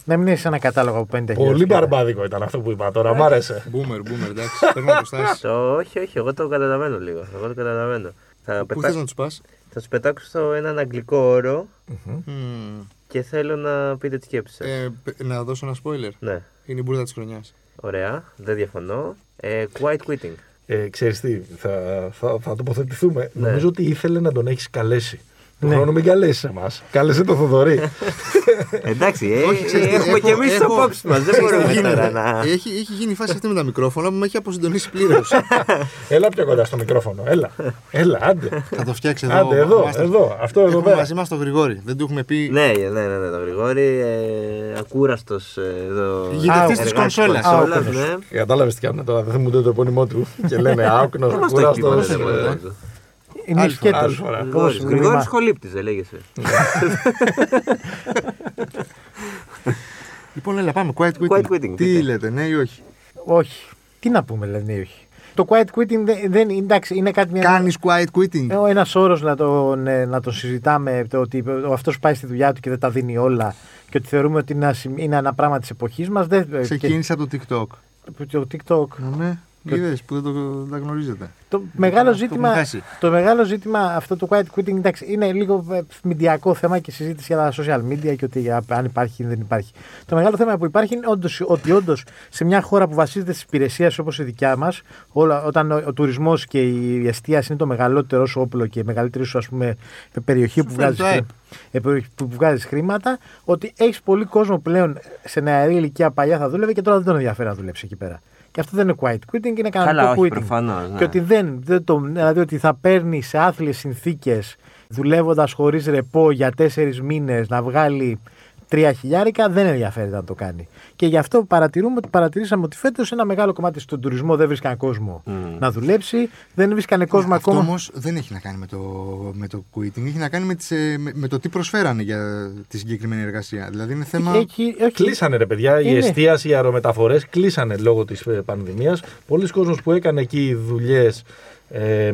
να μην έχεις ένα κατάλογο από 50 Πολύ μπαρμπάδικο ήταν αυτό που είπα τώρα, μ' άρεσε. Boomer, boomer, εντάξει. Παίρνω αποστάσει. Το, όχι, όχι, εγώ το καταλαβαίνω λίγο. Εγώ το καταλαβαίνω. Θα, Πού πετά... θες να τους πας; θα σου πετάξω στο έναν αγγλικό όρο και θέλω να πείτε τη σκέψη σας. Ε, να δώσω ένα spoiler. Ναι, Είναι η μπουρδα της χρονιάς. ωραία, δεν διαφωνώ. Ε, quiet quitting. Ε, ξέρεις τι, θα, θα, θα τοποθετηθούμε. Ναι. Νομίζω ότι ήθελε να τον έχεις καλέσει. Του Ναι. χρόνου μην καλέσεις εμάς. Κάλεσε το Θοδωρή. Εντάξει, ε, Όχι, ξέρεις τι, έχουμε έχω- και εμείς τις έχω- απόψεις μας. Δεν Ξέρεις τι μπορούμε γίνεται; τώρα να. Έχει, έχει γίνει η φάση αυτή με τα μικρόφωνα που με έχει αποσυντονίσει πλήρως. Έλα πιο κοντά στο μικρόφωνο. Έλα. Έλα, άντε. Θα το φτιάξεις εδώ. Άντε, εδώ, Μάστερ. εδώ. Αυτό εδώ Έχουμε πέρα. μαζί μας τον Γρηγόρη. Δεν του έχουμε πει. Ναι, ναι, ναι, ναι, το Γρηγόρη, ε, ακούραστος εδώ. Ηγητευτής της εργάτης κονσόλας. κονσόλας, Άοκνος. ναι. Κατάλαβε τι κάνουν τώρα. Δεν θυμούνται το επώνυμό του. και λένε Άοκνος, Δεν Είναι Άλλη φορά, σκέτο. άλλη φορά. Γρηγόρης, Γρηγόρης Χολύπτης δεν λέγεσαι. Λοιπόν, έλα πάμε. Quiet quitting. Quiet quitting, Τι πείτε. λέτε, ναι ή όχι; Όχι. Τι να πούμε, δηλαδή, ναι, όχι; Το quiet quitting δεν, δεν εντάξει, είναι κάτι μια. Κάνεις quiet quitting. Ένας όρος να το, ναι, να το συζητάμε, το ότι αυτός πάει στη δουλειά του και δεν τα δίνει όλα και ότι θεωρούμε ότι είναι ένα, σημ- είναι ένα πράγμα της εποχής μας. Ξεκίνησε από το TikTok. Το TikTok. Ναι, είδες που δεν το δεν τα γνωρίζετε. Το μεγάλο, αυτό ζήτημα, μου χάσει. το μεγάλο ζήτημα αυτό το quiet quitting εντάξει, είναι λίγο ε, μηντιακό θέμα και συζήτηση για τα social media και ότι α, αν υπάρχει ή δεν υπάρχει. Το μεγάλο θέμα που υπάρχει είναι όντως, ότι όντως σε μια χώρα που βασίζεται στις υπηρεσίες όπως η δικιά μας, όταν ο, ο τουρισμός και η εστίαση είναι το μεγαλύτερο σου όπλο και η μεγαλύτερη σου ας πούμε, περιοχή που Σου φέρνει βγάζει, το ΕΠ. που βγάζεις χρήματα, ότι έχεις πολύ κόσμο πλέον σε νεαρή ηλικία παλιά θα δούλευε και τώρα δεν τον ενδιαφέρει να δουλέψει εκεί πέρα. Και αυτό δεν είναι quiet quitting, είναι κανονικό Καλά, όχι, quitting. προφανώς, ναι. Και ότι δεν, δεν το, δηλαδή ότι θα παίρνει σε άθλιες συνθήκες δουλεύοντας χωρίς ρεπό για τέσσερις μήνες να βγάλει τρία χιλιάρικα, δεν ενδιαφέρει να το κάνει. Και γι' αυτό παρατηρούμε, ότι- παρατηρήσαμε ότι φέτος ένα μεγάλο κομμάτι στον τουρισμό δεν βρίσκαν κόσμο να δουλέψει, δεν βρίσκανε κόσμο Αυτό ακόμα. όμως δεν έχει να κάνει με το, με το quitting, έχει να κάνει με, τις, ε, με, με το τι προσφέρανε για τη συγκεκριμένη εργασία. Δηλαδή είναι θέμα. Έχει, όχι, Κλείσανε ρε παιδιά, η Είναι. εστίαση, οι αερομεταφορές κλείσανε λόγω της πανδημίας. Πολλοί κόσμος που έκανε εκεί δουλειές ε,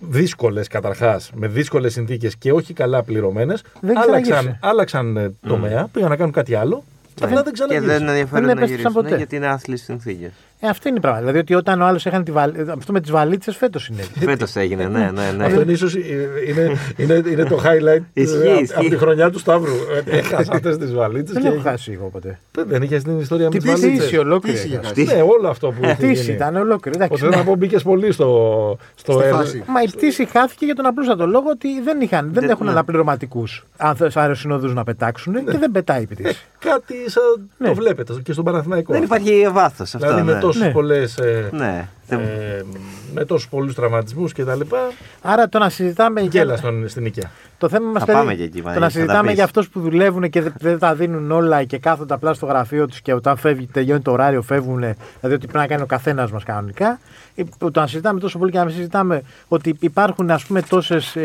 δύσκολες καταρχάς, με δύσκολες συνθήκες και όχι καλά πληρωμένες, Δεν άλλαξαν, ξαναγύρισε. άλλαξαν ε, τομέα, πήγαν να κάνουν κάτι άλλο και απλά δεν Και ξαναγύρισαν. δεν ενδιαφέρον Δεν να επέστρεψαν γυρίσουν ποτέ. γιατί είναι άθλιες συνθήκες. Ε, αυτό είναι η πράγμα. Δηλαδή ότι όταν ο άλλος έκανε τη βαλ... αυτό με τις βαλίτσες φέτος είναι. Φέτος έγινε, ναι, ναι, ναι. Αυτό είναι ίσως, ε, είναι, είναι, είναι το highlight Ισχύει, ε, από- ισχύει. από τη χρονιά του Σταύρου. Ε, Έχασα αυτές τις βαλίτσες. δεν έχω χάσει εγώ ποτέ. Δεν είχε την ιστορία με Τις τι πτήση βαλίτσες. ολόκληρη. Τι είχε έκανα. χάσει. Ναι, όλο αυτό που είχε Πτήση γίνει. ήταν ολόκληρη. Ότι Εντάξει, θέλω ναι. να πω μπήκες πολύ στο, στο Στη έργο. φάση. Μα η πτήση χάθηκε για τον απλούστατο λόγο ότι δεν, είχαν, δεν Δεν- έχουν ναι. αναπληρωματικούς αεροσυνοδού να πετάξουν και δεν πετάει η πτήση. Κάτι σαν Ναι. το βλέπετε και στον Παναθηναϊκό. Δεν υπάρχει βάθος αυτό. Δηλαδή με ναι. Τόσους Ναι. πολλές, ε, Ναι. Δεν- ε, με τόσους πολλούς τραυματισμούς και τα λοιπά, Άρα το να συζητάμε. γέλας για- στον, στην οικία. Το θέμα μας Θα πάμε και εκεί, Το Παναγιώτη, να θα τα συζητάμε πεις. για αυτούς που δουλεύουν και δεν, δεν τα δίνουν όλα και κάθονται απλά στο γραφείο τους και όταν φεύγει, τελειώνει το ωράριο, φεύγουν. Δηλαδή ότι πρέπει να κάνει ο καθένας μας κανονικά. Ε, Το να συζητάμε τόσο πολύ και να μην συζητάμε ότι υπάρχουν ας πούμε τόσες.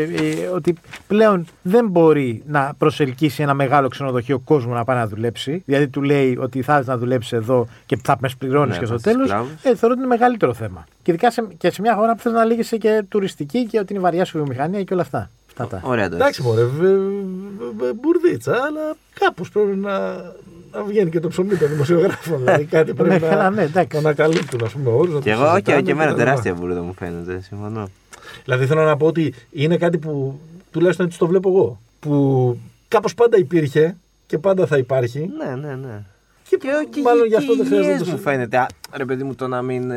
ότι πλέον δεν μπορεί να προσελκύσει ένα μεγάλο ξενοδοχείο κόσμο να πάει να δουλέψει. Δηλαδή του λέει ότι θα έρθεις να δουλέψεις εδώ και θα με πληρώνεις Ναι, και στο θα στις τέλος. σκλάβους. Ε, θεωρώ ότι είναι μεγαλύτερο θέμα. Και ειδικά σε, και σε μια χώρα που θες να λέγεσαι και τουριστική και ότι είναι βαριά σου βιομηχανία και όλα αυτά. αυτά τα. Ωραία το Εντάξει έτσι. μωρέ, βε- βε- βε- μπουρδίτσα, αλλά κάπως πρέπει να, να βγαίνει και το ψωμί των δημοσιογράφων. δηλαδή κάτι πρέπει Ναι, να, καλά, ναι, εντάξει. να ανακαλύπτουν ας πούμε όρους. να Και τους εγώ, και, συζητάνε και εμένα τα λοιπά. τεράστια μπουρδα μου φαίνεται. Συμφωνώ. Δηλαδή θέλω να πω ότι είναι κάτι που τουλάχιστον έτσι το βλέπω εγώ. Που κάπως πάντα υπήρχε και πάντα θα υπάρχει. Ναι, ναι, ναι. Και, Και, και, μάλλον και γι' αυτό δεν χρειάζεται να υγιές το μου συζητάμε. φαίνεται. Α, ρε παιδί μου, το να μην.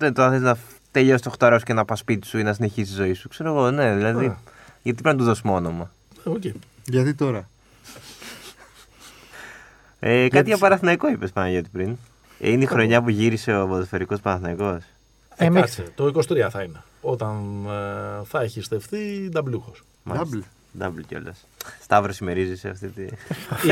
Ε, Δεν το να θες να τελειώσει το 8 ώρες και να πας σπίτι σου ή να συνεχίσεις τη ζωή σου. Ξέρω εγώ, ναι, δηλαδή. Α. Γιατί πρέπει να του δώσουμε όνομα. Οκ. Γιατί τώρα; Ε, κάτι για Παναθηναϊκό είπες Παναγιώτη πριν. Ε, είναι η χρονιά που γύρισε ο ποδοσφαιρικός Παναθηναϊκός. Ε, Ε, κάτσε, το 23 θα είναι. Όταν ε, θα έχει στεφθεί νταμπλούχος. Double. Double κιόλας. Σταύρος ημερίζει αυτή τη.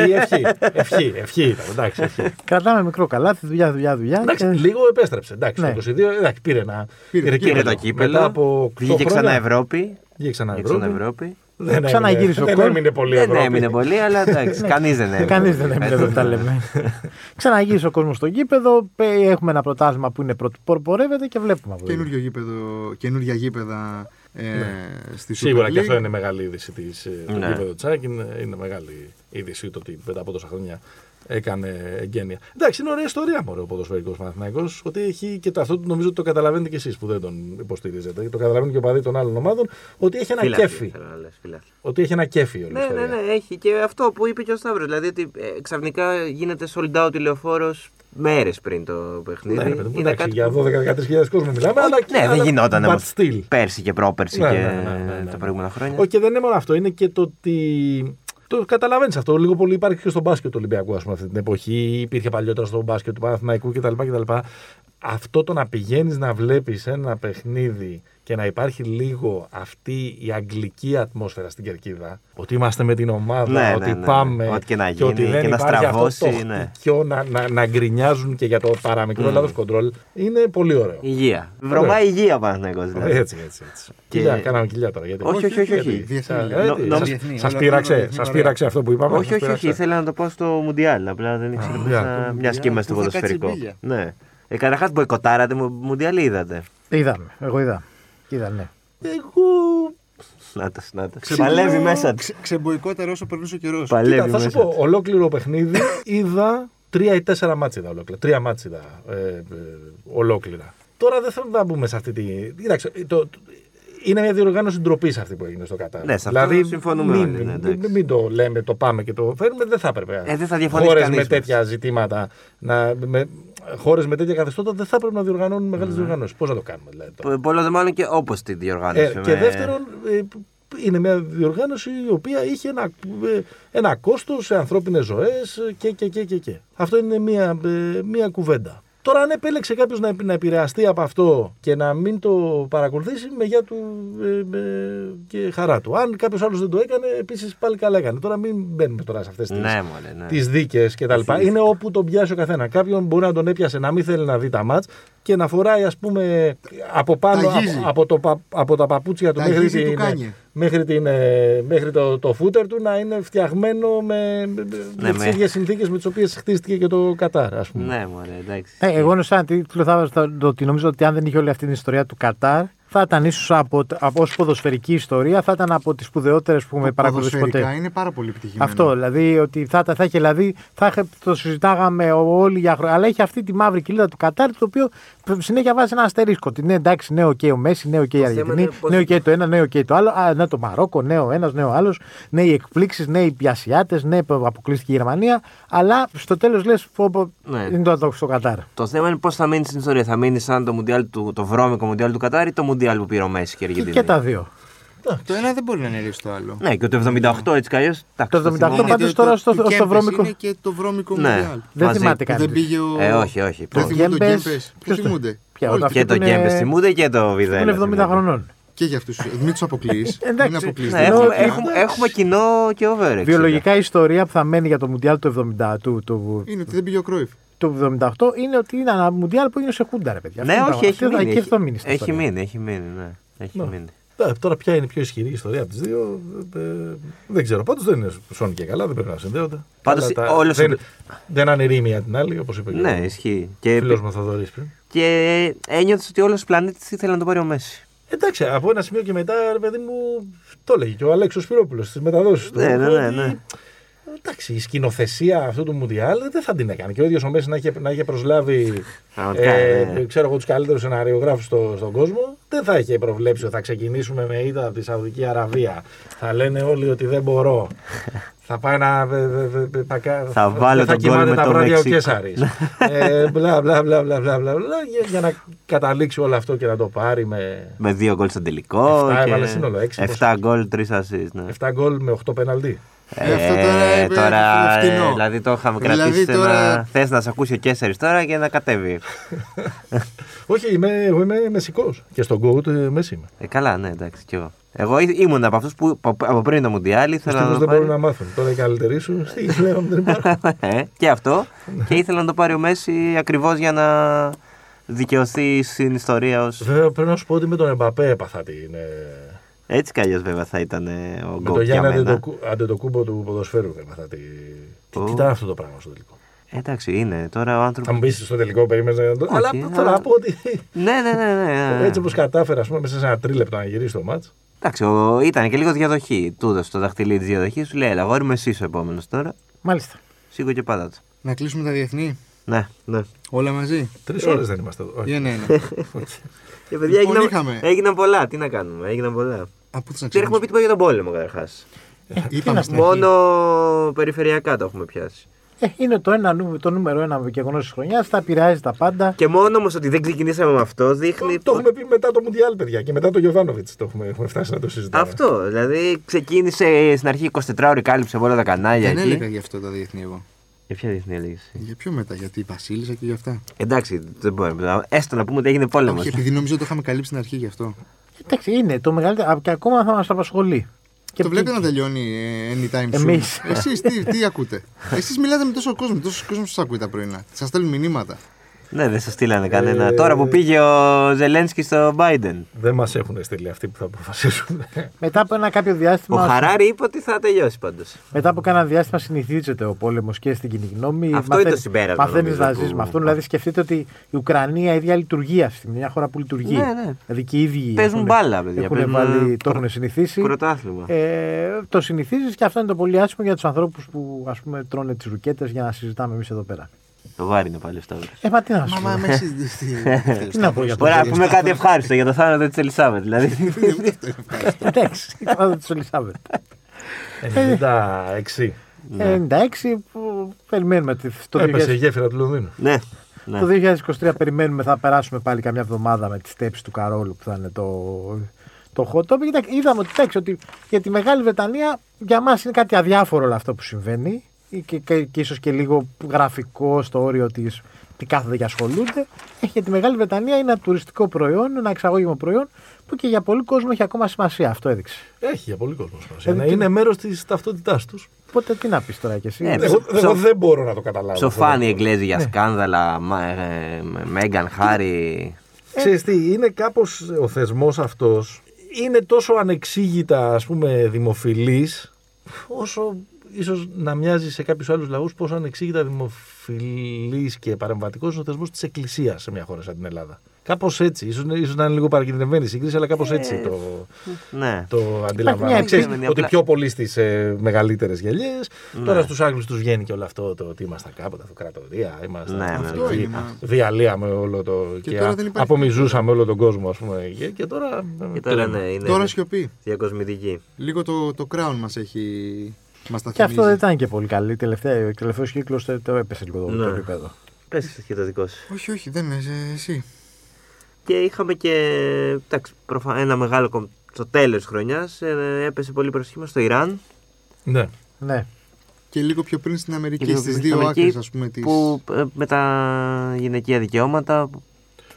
Ή ευχή. ευχή, ευχή ήταν. Εντάξει, ευχή. Κρατάμε μικρό καλάθι, δουλειά, δουλειά, δουλειά. Εντάξει, και- λίγο επέστρεψε. Εντάξει, Ναι. το 22 εντάξει, πήρε ένα. Πήρε- Πήρε το κύπελλο. Μετά από 8 Βγήκε ξανά χρόνια, Ευρώπη. Βγήκε ξανά Βγήκε ξανά Ευρώπη. Ευρώπη. Δεν Ξαναγύρισε έμεινε- ο Δεν κόσμος. έμεινε πολύ Δεν Ευρώπη. έμεινε πολύ, αλλά εντάξει, κανείς δεν έμεινε. Κανείς δεν έμεινε εδώ που τα λέμε. Ξαναγύρισε ο κόσμος στο γήπεδο. πε- Έχουμε ένα πρωτάθλημα που είναι πρώτο πορεύεται και βλέπουμε από εδώ. Καινούριο γήπεδο, καινούργια γήπεδα ε, στη Super Σίγουρα και League. αυτό είναι μεγάλη είδηση της το Ναι. γήπεδο Τσάκ. Είναι, είναι μεγάλη είδηση το ότι μετά από τόσα χρόνια έκανε εγγένεια. Εντάξει, είναι ωραία ιστορία μωρέ, ο ποδοσφαιρικός Παναθυναϊκό. Ότι έχει και το, αυτό νομίζω ότι το καταλαβαίνετε κι εσείς που δεν τον υποστηρίζετε. Το καταλαβαίνετε και ο παδί των άλλων ομάδων. Ότι έχει ένα Φιλάθλοι, κέφι. θέλω να λες, φιλάθλοι. Ότι έχει ένα κέφι όλη η Ναι, ιστορία. ναι, ναι, έχει. Και αυτό που είπε και ο Σταύρος. Δηλαδή ότι ε, ξαφνικά γίνεται sold out τηλεοφόρο μέρες πριν το παιχνίδι. Ναι, ρε παιδί μου, Είναι εντάξει, κάτι για που- 12-13 κόσμος μιλάμε. αλλά, Ναι, δεν αλλά- γινόταν but όμω. still. Πέρσι και πρόπερσι Ναι, και ναι, ναι, ναι, ναι. τα προηγούμενα χρόνια. Όχι, και δεν είναι μόνο αυτό. Είναι και το ότι. Το καταλαβαίνεις αυτό. Λίγο πολύ υπάρχει και στο μπάσκετ του Ολυμπιακού, ας πούμε, αυτή την εποχή. Υπήρχε παλιότερα στο μπάσκετ του Παναθηναϊκού κτλ. κτλ. Αυτό το να πηγαίνεις να βλέπεις ένα παιχνίδι και να υπάρχει λίγο αυτή η αγγλική ατμόσφαιρα στην κερκίδα. Ότι είμαστε με την ομάδα, Ναι, ναι, ότι ναι, ναι. πάμε. Ό,τι και να ότι γίνει δεν και να υπάρχει στραβώσει, Αυτό το ναι. χτυκιό να, να, να γκρινιάζουν και για το παραμικρό Mm. λάθος κοντρόλ. Είναι πολύ ωραίο. Υγεία. Βρωμάει υγεία Παναθηναϊκός δηλαδή. Έτσι, έτσι, έτσι. Και- Κοιλιά, κάναμε κοιλιά τώρα. Γιατί. Όχι, όχι, όχι, όχι. Γιατί; Διεθνή, Σα- λέω. γιατί; Νο- Σας- διεθνή, Σας όλα- πείραξε, όλα σας διεθνή, πείραξε αυτό που είπαμε. Όχι, σας όχι, όχι. πείραξε. Ήθελα να το πω στο Μουντιάλ. Απλά δεν ήξερα πώς Μουντιάλ. να- Το Μια και είμαστε στο Μουντιάλ που θα κάτσει ποδοσφαιρικό. μπίλια. Ναι. Ε, Καταρχάς, μποϊκοτάρατε μου- Μουντιάλ ή είδατε. Είδαμε. Εγώ είδα. Είδα, ναι. Εγώ. Να τα, να τα. Παλεύει μέσα τη. Ξε, ξεμποϊκότερο όσο περνούσε ο καιρός. Παλεύει Κοίτα, θα σου μέσα πω, της. ολόκληρο παιχνίδι είδα τρία ή τέσσερα μάτς είδα ολόκληρα. Τρία μάτς είδα ε, ε, ολόκληρα. Τώρα δεν θέλω να μπούμε σε αυτή τη. Κοίταξε, το, το- είναι μια διοργάνωση ντροπής αυτή που έγινε στο Κατάρ. Ναι, σε αυτό συμφωνούμε μην, όλοι, ναι, μην, εντάξει. μην το λέμε, το πάμε και το φέρνουμε. Δεν θα έπρεπε. Ε, δεν θα διαφωνήσει Χώρες κανείς με μας. τέτοια ζητήματα, να, με, χώρες με τέτοια καθεστώτα δεν θα έπρεπε να διοργανώνουν μεγάλες διοργανώσεις. Πώς να το κάνουμε δηλαδή. τώρα; Πο- Πολλό δε μάλλον και όπως τη διοργάνωση. Ε, και με- δεύτερον, ε, είναι μια διοργάνωση η οποία είχε ένα, ε, ένα κόστος σε ανθρώπινες ζωές και, και, και, και, και. Αυτό είναι μια, ε, μια κουβέντα. Τώρα αν επέλεξε κάποιος να, να επηρεαστεί από αυτό και να μην το παρακολουθήσει με γεια του ε, ε, και χαρά του. Αν κάποιος άλλος δεν το έκανε, επίσης πάλι καλά έκανε. Τώρα μην μπαίνουμε τώρα σε αυτές τις, Ναι, μωρέ, ναι. τις δίκες και τα λοιπά. Είναι όπου τον πιάσει ο καθένας. Κάποιον μπορεί να τον έπιασε να μην θέλει να δει τα μάτς και να φοράει ας πούμε από πάνω Τα Yeezy. από, από, το, πα- από τα παπούτσια του μέχρι, Ταγίζει του την, Κάνιε. μέχρι, την, ε, μέχρι το, το φούτερ του να είναι φτιαγμένο με, με, με τις με- ίδιες συνθήκες με τις οποίες χτίστηκε και το Κατάρ ας πούμε. Ναι, μωρέ, εντάξει. Ε, εγώ ενώ σαν τίτλο θα έβαζα το- το ότι νομίζω ότι αν δεν είχε όλη αυτή την ιστορία του Κατάρ, θα ήταν ίσως από, από ως ποδοσφαιρική ιστορία, θα ήταν από τις σπουδαιότερες που έχουμε παρακολουθήσει ποτέ. Ποδοσφαιρικά είναι πάρα πολύ επιτυχημένο. Αυτό, δηλαδή ότι θα, θα, θα είχε, δηλαδή, θα είχε, το συζητάγαμε όλοι για χρόνια. Αλλά έχει αυτή τη μαύρη κηλίδα του Κατάρ, το οποίο συνέχεια βάζεις ένα αστερίσκο. Ότι ναι, εντάξει, ναι, οκ, ο Μέσι, ναι, οκ, η θέμα Αργεντινή, είναι πώς- ναι, οκ, το ένα, ναι, οκ, το άλλο. Α, ναι, το Μαρόκο, ναι, ο ένας, ναι, ο άλλος. Ναι, οι εκπλήξεις, ναι, οι Ασιάτες, ναι, που αποκλείστηκε η Γερμανία. Αλλά στο τέλος λες, Ναι. είναι το, το στο Κατάρ. Το θέμα είναι πώς θα μείνεις στην ιστορία. Θα μείνεις σαν το, μουντιάλ του, το βρώμικο μουντιάλ του Κατάρ ή το μουντιάλ που πήρε ο Μέσι και η Και, Αργεντινή; και τα δύο. Το ένα δεν μπορεί να είναι το άλλο. Ναι, και το 78 έτσι κι αλλιώς. Το 78 Είναι πάντως το- τώρα το- στο- του στο Κέμπες βρώμικο- Είναι και το βρώμικο Ναι. Μουντιάλ. Δεν Μαζί. θυμάται Που κανείς. δεν πήγε ο. Ε, όχι, όχι. Δεν Πώς. θυμούνται τον Γκέμπες, Γκέμπες. Πού ποιος το- θυμούνται; Ποια, Όλοι. αυτό Και το που είναι- Γκέμπε θυμούνται και το Βιδέλα. Είναι 70 θυμούνται. χρονών. Και για αυτούς. Μην τους αποκλεί. Εντάξει. Μην αποκλείς. Ναι, Δεν έχουμε, είναι. έχουμε, έχουμε κοινό και over. Βιολογικά η ιστορία που θα μένει για το Μουντιάλ του 70, του, του, Είναι ότι δεν πήγε ο Κρόιφ. του 78 είναι ότι είναι ένα Μουντιάλ που είναι σε χούντα, ρε παιδιά. Ναι, Αυτό είναι όχι, το έχει πράγμα. μείνει. Και Έχει, αυτό μείνει στην έχει ιστορία. μείνει, έχει μείνει, ναι. Έχει Ναι. μείνει. Ε, Τώρα ποια είναι η πιο ισχυρή ιστορία από τις δύο, ε, δεν ξέρω. Πάντως δεν είναι σώνει και καλά, δεν πρέπει να συνδέονται. Πάντως, Αλλά τα- όλος δεν, ο- δεν αναιρεί μία την άλλη, όπως είπε Ναι, και ισχύει. ο Και, φίλος μα Θοδωρής πριν. και ένιωθες ότι όλος ο πλανήτης ήθελε να το πάρει ο Μέση. Εντάξει, από ένα σημείο και μετά, ρε παιδί μου, το έλεγε και ο Αλέξος Σπυρόπουλος στι μεταδόσεις του. Ναι, ναι, ναι, ότι, ναι. Εντάξει, η σκηνοθεσία αυτού του Μουντιάλ δεν θα την έκανε. Και ο ίδιος ο Μέση να είχε, να είχε προσλάβει Πραγματικά, ε, ναι. ξέρω εγώ, τους καλύτερους σεναριογράφους στο, στον κόσμο. Δεν θα είχε προβλέψει ότι θα ξεκινήσουμε με ήττα από τη Σαουδική Αραβία. Θα λένε όλοι ότι δεν μπορώ. θα πάει να. βε- βε- βε- βε- πακα- Θα βάλω θα τον γκολ κοιμάται με τα το βράδια ο Μεξικό. Κέσσαρης. ε, μπλα, μπλα, μπλα, μπλα, μπλα, μπλα, μπλα, για, για να καταλήξει όλο αυτό και να το πάρει με Με δύο γκολ στο τελικό. Εφτά και έβαλε σύνολο, έξι, 7 γκολ, 3 assist. Ναι. 7 γκολ με 8 πεναλτί. Ε, αυτό τώρα, ε, τώρα ε, φτηνό. ε, δηλαδή το είχαμε Δηλαδή κρατήσει τώρα- ένα... Θες να σε ακούσει ο Κέσσερις τώρα και να κατέβει. Όχι, είμαι, εγώ είμαι μεσικός. Και στον Goat ε, μέση είμαι. ε, καλά, ναι, εντάξει, κι εγώ. Εγώ ή- ήμουν από αυτούς που από- από πριν το Μουντιάλ Του ήθελα να δεν το μπορούν πάρει. να μάθουν. Τώρα οι καλύτεροι σου στη πλέον δεν υπάρχουν. Ε, και αυτό. και ήθελα να το πάρει ο Μέση ακριβώς για να δικαιωθεί στην ιστορία ως... Βέβαια πρέπει να σου πω ότι με τον Εμπαπέ έπαθα την. ε, Έτσι κι αλλιώς βέβαια θα ήταν ε, ο Με γκολ τον για Γιάννη μένα. Αντετοκου- Αντετοκούμπο του ποδοσφαίρου έπαθα τη. Τι, Ω. τι ήταν αυτό το πράγμα στο τελικό; Εντάξει, είναι. Τώρα ο Θα άνθρωπος... μου πεις στο τελικό περίμενες να το. Αλλά Όχι, θέλω αλλά- να πω ότι ναι, ναι, ναι, ναι. έτσι όπως κατάφερα, ας πούμε, μέσα σε ένα τρίλεπτο να γυρίσει το μάτς. Εντάξει, ο... ήταν και λίγο διαδοχή. Του έδωσε το δαχτυλί της διαδοχής, σου λέει: Ελά, αγόρι με εσύ ο επόμενος τώρα. Μάλιστα. Σίγουρα και πάντα του. Να κλείσουμε τα διεθνή; Ναι, ναι. Όλα μαζί; Τρεις ώρες δεν είμαστε εδώ. Όχι. Για ναι, ναι. Και παιδιά Λοιπόν, έγιναν, είχαμε. έγιναν πολλά. Τι να κάνουμε, έγιναν πολλά. Από τι να Τι έχουμε πει τίποτα για τον πόλεμο καταρχάς. Είπαμε στην αρχή. Μόνο περιφερειακά το έχουμε πιάσει. Ε, είναι το, ένα, νου- το νούμερο ένα γεγονό της χρονιάς, θα επηρεάζει τα πάντα. Και μόνο όμως ότι δεν ξεκινήσαμε με αυτό Το, δείχνει. το έχουμε πει μετά το Μουντιάλ, παιδιά, και μετά το Γιωβάνοβιτς. Το έχουμε, έχουμε φτάσει να το συζητάμε. Αυτό. Δηλαδή ξεκίνησε στην αρχή 24 ώρε, κάλυψε από όλα τα κανάλια Δεν εκεί. έλεγα γι' αυτό τα διεθνή εγώ. Για ποια διεθνή έλεγες; Για ποιο μετά, γιατί η Βασίλισσα και γι' αυτά. Εντάξει, δεν μπορούμε. Έστω να πούμε ότι έγινε πόλεμος. Όχι, επειδή νομίζω το είχαμε καλύψει στην αρχή γι' αυτό. Εντάξει, είναι το μεγαλύτερο. α, Και ακόμα θα μας απασχολεί. Και το βλέπετε να τελειώνει ε, anytime soon. Εμείς. Εσείς τι, τι ακούτε; Εσείς μιλάτε με τόσο κόσμο, τόσο κόσμο σας ακούει τα πρωινά. Σας στέλνουν μηνύματα. Ναι, δεν σας στείλανε κανένα. Ε, Τώρα που πήγε ο Ζελένσκι στο Biden. Δεν μας έχουν στείλει αυτοί που θα αποφασίσουν. Μετά από ένα κάποιο Ο διάστημα. Χαράρη είπε ότι θα τελειώσει πάντως. Μετά από κάνα διάστημα συνηθίζεται ο πόλεμος και στην κοινή γνώμη. Αυτό είναι το συμπέρασμα, Μαθαίνεις νομίζω, να ζεις που- με αυτόν. Δηλαδή, σκεφτείτε ότι η Ουκρανία ίδια λειτουργεί αυτή τη στιγμή. Μια χώρα που λειτουργεί. Ναι, ναι. Δηλαδή και οι ίδιοι. Παίζουν έχουν- μπάλα, παιδιά, Έχουν παίζουν, βάλει, ε, το έχουν συνηθίσει. Πρωτάθλημα. Ε, το συνηθίζεις και αυτό είναι το πολύ άσχημο για τους ανθρώπους που ας πούμε, τρώνε τις ρουκέτες για να συζητάμε εμείς εδώ πέρα. Το βάρη είναι πάλι αυτό. Ε, μα τι να σου Μα, πω. μα, με εσύ. Τι να πω για το Ωραία, να πούμε κάτι ευχάριστο για το θάνατο της Ελισάβετ. Δηλαδή. Εντάξει, είπα της Ελισάβετ. 96. 96 που περιμένουμε. τη- Το, Έπεσε η 2000 γέφυρα του Λονδίνου. ναι. ναι. το 2023 περιμένουμε, θα περάσουμε πάλι καμιά εβδομάδα με τις στέψεις του Καρόλου που θα είναι το, το hot topic. Κοίτα, είδαμε ότι, εντάξει, ότι για τη Μεγάλη Βρετανία για μας είναι κάτι αδιάφορο όλο αυτό που συμβαίνει ή και, και, και ίσως και λίγο γραφικό στο όριο της τι κάθονται και ασχολούνται. Έχει για τη Μεγάλη Βρετανία είναι ένα τουριστικό προϊόν, ένα εξαγώγημο προϊόν που και για πολύ κόσμο έχει ακόμα σημασία. Αυτό έδειξε. Έχει για πολύ κόσμο σημασία. Ε, Ναι, τι- είναι μέρος της ταυτότητάς τους. Οπότε τι να πεις τώρα κι εσύ; Ε, Εγώ, ψο- εγώ δεν μπορώ να το καταλάβω. Ψοφάνει οι Εγγλέζοι Ναι. για σκάνδαλα. Μα- ε, με- Μέγαν, Χάρη. Ξέρεις τι, είναι κάπως ο θεσμός αυτός είναι τόσο ανεξήγητα ας πούμε δημοφιλής όσο ίσως να μοιάζει σε κάποιους άλλους λαούς πόσο ανεξήγητα δημοφιλής και παρεμβατικός είναι ο θεσμός της Εκκλησίας σε μια χώρα σαν την Ελλάδα. Κάπως έτσι, ίσως, ίσως να είναι λίγο παρακινδυνευμένη η σύγκριση, αλλά κάπως έτσι το, Ναι. το αντιλαμβάνω. μια Ξέρεις, επιστήμη, ότι απλά- πιο πολύ στις ε, μεγαλύτερες γελιές, Ναι. τώρα στους Άγγλους τους βγαίνει και όλο αυτό το ότι ήμασταν κάποτε αυτοκρατορία, ήμασταν Ναι, ναι, αυτοί, Αυτό είναι, μα. διαλύαμε όλο το Και και, τώρα δεν υπάρχει απομιζούσαμε όλο τον κόσμο ας πούμε και, και τώρα Και τώρα ναι, είναι Τώρα σιωπή. διακοσμητική. Λίγο το, το crown μας έχει. Μας τα Και αυτό θυμίζει. δεν ήταν και πολύ καλή. Τελευταία, ο τελευταίος κύκλος το, το έπεσε λίγο το, Ναι. το επίπεδο. Πες και το δικό σου. Όχι, όχι, δεν είναι ε, εσύ. Και είχαμε και εντάξει, προφα- ένα μεγάλο κομ... στο τέλος της χρονιάς ε, έπεσε πολύ προσοχή μας στο Ιράν ναι. Ναι. Και λίγο πιο πριν στην Αμερική, Και λίγο στις πριν δύο στην Αμερική, άκρες ας πούμε της... που ε, με τα γυναικεία δικαιώματα που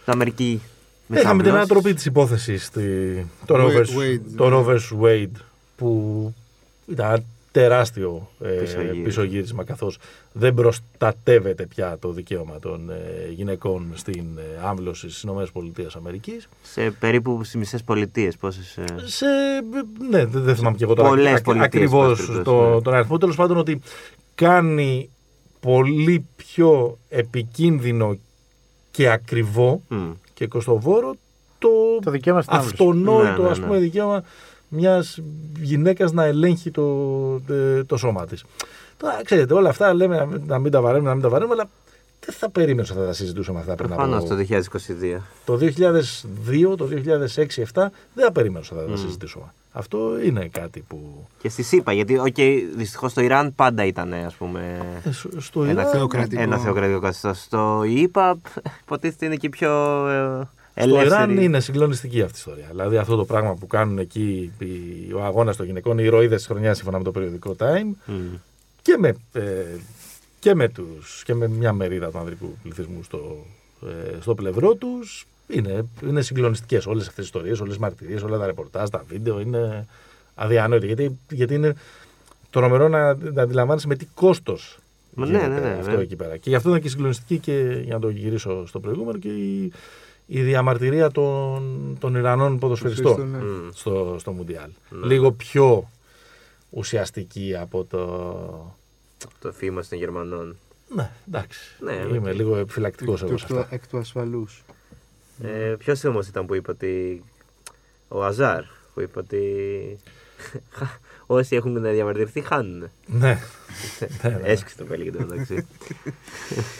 στην Αμερική Είχαμε την μεθαύριο. ανατροπή της υπόθεσης στη, το, Wade- Rovers, Wade, το ναι. Rovers Wade που ήταν ένα τεράστιο ε, Πισωγύρισμα. πισωγύρισμα καθώς δεν προστατεύεται πια το δικαίωμα των ε, γυναικών στην ε, άμβλωση στις ΗΠΑ Αμερικής. σε περίπου στις μισές πολιτείες πόσες ε, Σε, ναι, δεν, δεν θυμάμαι και εγώ τώρα Πολλές ακ- πολιτείες, ακριβώς πάση περιπτώσεις, το, ναι. τον αριθμό. Τέλος πάντων ότι κάνει πολύ πιο επικίνδυνο και ακριβό μ, και κοστοβόρο το, Το δικαίωμα στην άμβλωση. αυτονόητο Ναι, ναι, ας ναι. πούμε δικαίωμα μιας γυναίκας να ελέγχει το, ε, το σώμα της. Τώρα ξέρετε όλα αυτά λέμε να μην- να μην τα βαραίνουμε, να μην τα βαραίνουμε αλλά δεν θα περίμενε ότι θα τα συζητούσαμε αυτά πριν προφανώς από... το 2022. Το 2002, το 2006-2007 δεν θα περίμενε ότι θα τα Μμ. συζητήσουμε. Αυτό είναι κάτι που... Και στις ΗΠΑ, γιατί οκ, δυστυχώς το Ιράν πάντα ήταν ας πούμε Ε, σ- στο ένα, Ιράν- θεοκρατικό. ένα θεοκρατικό καθεστώς. Στις ΗΠΑ υποτίθεται είναι και πιο ε, Στο ελεύθερη. Ιράν είναι συγκλονιστική αυτή η ιστορία. Δηλαδή αυτό το πράγμα που κάνουν εκεί οι- ο αγώνας των γυναικών, οι ηρωίδες της χρονιάς σύμφωνα με το περιοδικό Time Μ. και με, ε, και με, τους, και με μια μερίδα του ανδρικού πληθυσμού στο, ε, στο πλευρό τους. Είναι, είναι συγκλονιστικές όλες αυτές τις ιστορίες, όλες τις μαρτυρίες, όλα τα ρεπορτάζ, τα βίντεο. Είναι αδιανόητο. Γιατί, γιατί είναι τρομερό να, να αντιλαμβάνεσαι με τι κόστος Μα ναι, ναι, ναι, αυτό βέβαια. εκεί πέρα. Και γι' αυτό ήταν και συγκλονιστική και για να το γυρίσω στο προηγούμενο και η, η διαμαρτυρία των, των Ιρανών ποδοσφαιριστών Ναι. Μ. στο, στο Μουντιάλ. Ναι. Λίγο πιο ουσιαστική από το. Το θύμα των Γερμανών. Ναι, εντάξει. Ναι, Είμαι οκ. λίγο επιφυλακτικός εγώ σε Εκ του- αυτά. Εκ του ασφαλούς. Ε, Ποιος όμως ήταν που είπε ότι. Ο Αζάρ που είπε ότι. Όσοι έχουν διαμαρτυρηθεί χάνουν. Ναι. ναι, ναι. Έσυξε το πέλι και το μεταξύ.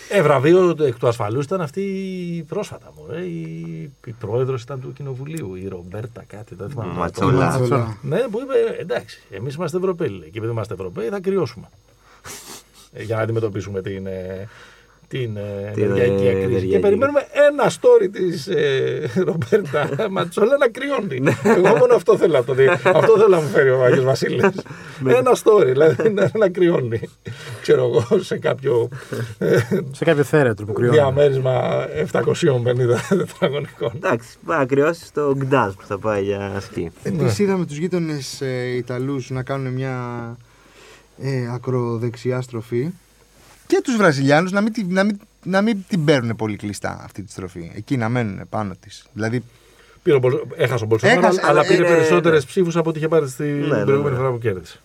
Ε, βραβείο εκ του ασφαλούς ήταν αυτή η πρόσφατα μου. Ε, η, η πρόεδρος ήταν του κοινοβουλίου, η Ρομπέρτα κάτι. Δεν θυμάμαι. Ματσόλα. Ματσόλα. Ναι, που είπε εντάξει, εμείς είμαστε Ευρωπαίοι. λέει, Και επειδή είμαστε Ευρωπαίοι, θα κρυώσουμε. Ε, για να αντιμετωπίσουμε την, ε, την ε, Την, ενεργειακή ε, κρίση. Και ενεργειακή. περιμένουμε ένα story της ε, Ρομπέρτα Ματσόλα να κρυώνει. Εγώ μόνο αυτό θέλω να το δει. αυτό θέλω να μου φέρει ο Άγιος Βασίλης. ένα story, δηλαδή να, να κρυώνει. Ξέρω εγώ σε κάποιο ε, Σε κάποιο θέρετρο που κρυώνει. διαμέρισμα 750 τετραγωνικών. Εντάξει, πάει να κρυώσει στο Γκτάνσκ που θα πάει για σκι. Επίσης είδαμε τους γείτονες ε, Ιταλούς να κάνουν μια ε, ακροδεξιά στροφή. Και τους Βραζιλιάνους να μην, τη- να μην να μην την παίρνουν πολύ κλειστά αυτή τη στροφή. Εκεί να μένουν πάνω της. Δηλαδή, Πήρε ο Μπολ- Έχασε ο Μπολσονάρο, Έχασε, αλλά αλλά πήρε είναι- περισσότερες ψήφους από ό,τι είχε πάρει στην Ναι, ναι, προηγούμενη ναι. φορά που κέρδισε.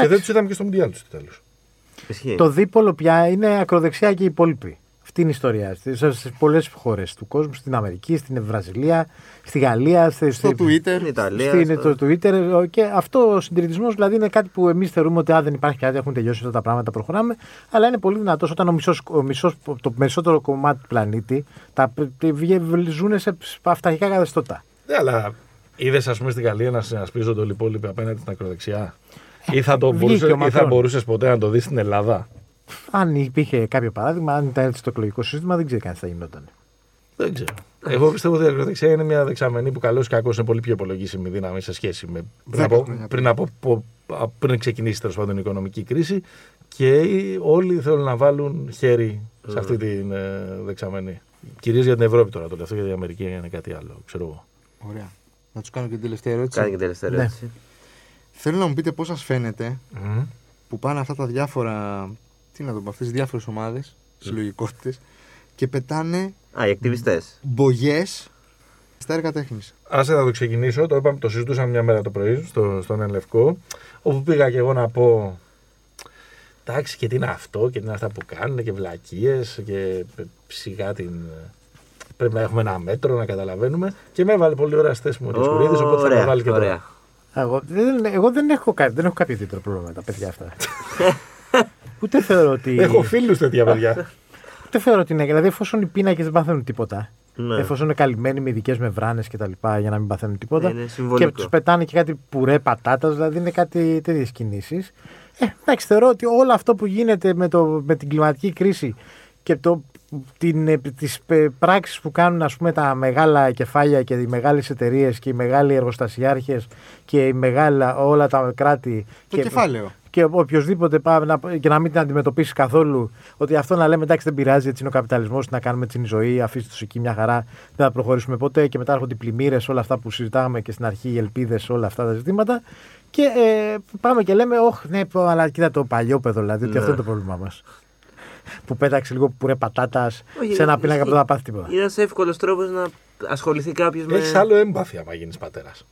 Και δεν τους είδαμε και στο Μουντιάλ τους τέλος. Ισχύει. Το δίπολο πια είναι ακροδεξιά και οι υπόλοιποι. Αυτή είναι η ιστορία. Στις πολλές χώρες του κόσμου, στην Αμερική, στην Βραζιλία, στη Γαλλία, στη, στο στη- Twitter. Στην Ιταλία. Στην, στο- το Twitter και αυτό ο συντηρητισμός δηλαδή είναι κάτι που εμείς θεωρούμε ότι α, δεν υπάρχει κάτι, έχουν τελειώσει αυτά τα πράγματα, προχωράμε. Αλλά είναι πολύ δυνατός όταν ο μισός, ο μισός, το περισσότερο κομμάτι του πλανήτη τα ζουν σε αυταρχικά καθεστώτα. Ναι, αλλά είδες, ας πούμε, στην Γαλλία να συνασπίζονται όλοι οι υπόλοιποι απέναντι στην ακροδεξιά; Ή θα, το Βγήκε μπορούσε, ο ή θα Μακρόν. μπορούσες ποτέ να το δεις στην Ελλάδα; Αν υπήρχε κάποιο παράδειγμα, αν ήταν έτσι το εκλογικό σύστημα, δεν ξέρει κανεί τι θα γινόταν. Δεν ξέρω. Εγώ πιστεύω ότι η ακροδεξιά είναι μια δεξαμενή που καλώς ή κακό είναι πολύ πιο υπολογίσιμη δύναμη σε σχέση με πριν Δέκα από, χρόνια πριν, από, πο- α- πριν ξεκινήσει τέλος πάντων η οικονομική κρίση και όλοι θέλουν να βάλουν χέρι σε αυτή τη δεξαμενή. Κυρίως για την Ευρώπη τώρα το λέω αυτό, γιατί η Αμερική είναι κάτι άλλο, ξέρω εγώ. Ωραία. Να τους κάνω και την τελευταία ερώτηση. Κάνει και τελευταία Ναι. ερώτηση. Θέλω να μου πείτε πώς σας φαίνεται Μμμ. που πάνε αυτά τα διάφορα. Τι να το πω, αυτές τι διάφορες ομάδες, συλλογικότητες και πετάνε Α, οι ακτιβιστές. μπογιές στα έργα τέχνης. Άσε να το ξεκινήσω. Το, είπαμε, το συζητούσαμε μια μέρα το πρωί στο, στον Ελευκό. Όπου πήγα και εγώ να πω. Εντάξει, και τι είναι αυτό και τι είναι αυτά που κάνουν και βλακίες και σιγά την. Πρέπει να έχουμε ένα μέτρο να καταλαβαίνουμε. Και με έβαλε πολύ ωραία στη θέση μου ο Διασκουρίδης, οπότε θα με Ωραία, βάλει και τώρα. ωραία. Εγώ δεν, εγώ δεν, έχω, κα- δεν έχω κάποιο ιδιαίτερο πρόβλημα με τα παιδιά αυτά. Ούτε θεωρώ ότι. Έχω φίλους τέτοια παιδιά. Ούτε θεωρώ ότι είναι. Δηλαδή, εφόσον οι πίνακες δεν παθαίνουν τίποτα. Ναι. Εφόσον είναι καλυμμένοι με ειδικές μεμβράνες και τα λοιπά για να μην παθαίνουν τίποτα. Είναι και συμβολικό. τους πετάνε και κάτι πουρέ πατάτας, δηλαδή είναι κάτι τέτοιες κινήσεις. Ε, εντάξει, θεωρώ ότι όλο αυτό που γίνεται με, το, με την κλιματική κρίση και το, την, ε, τις ε, πράξεις που κάνουν ας πούμε τα μεγάλα κεφάλια και οι μεγάλες εταιρείες και οι μεγάλοι εργοστασιάρχες και οι μεγάλα, όλα τα κράτη Το και, κεφάλαιο. Και οποιοδήποτε πάει να, και να μην την αντιμετωπίσει καθόλου ότι αυτό να λέμε εντάξει δεν πειράζει έτσι είναι ο καπιταλισμός να κάνουμε έτσι είναι η ζωή αφήστε τους εκεί μια χαρά δεν θα προχωρήσουμε ποτέ και μετά έρχονται οι πλημμύρες όλα αυτά που συζητάμε και στην αρχή οι ελπίδες όλα αυτά τα ζητήματα και ε, πάμε και λέμε όχι ναι πω, αλλά κοίτα το παλιό παιδό δηλαδή ότι Ναι. αυτό είναι το πρόβλημά μας που πέταξε λίγο πουρέ πατάτας Όχι, σε ένα πίνακα που ισχύει. δεν θα πάθει τίποτα Είναι ένας εύκολος τρόπος να ασχοληθεί κάποιος με. Έχει άλλο έμπαθη άμα γίνεις πατέρας.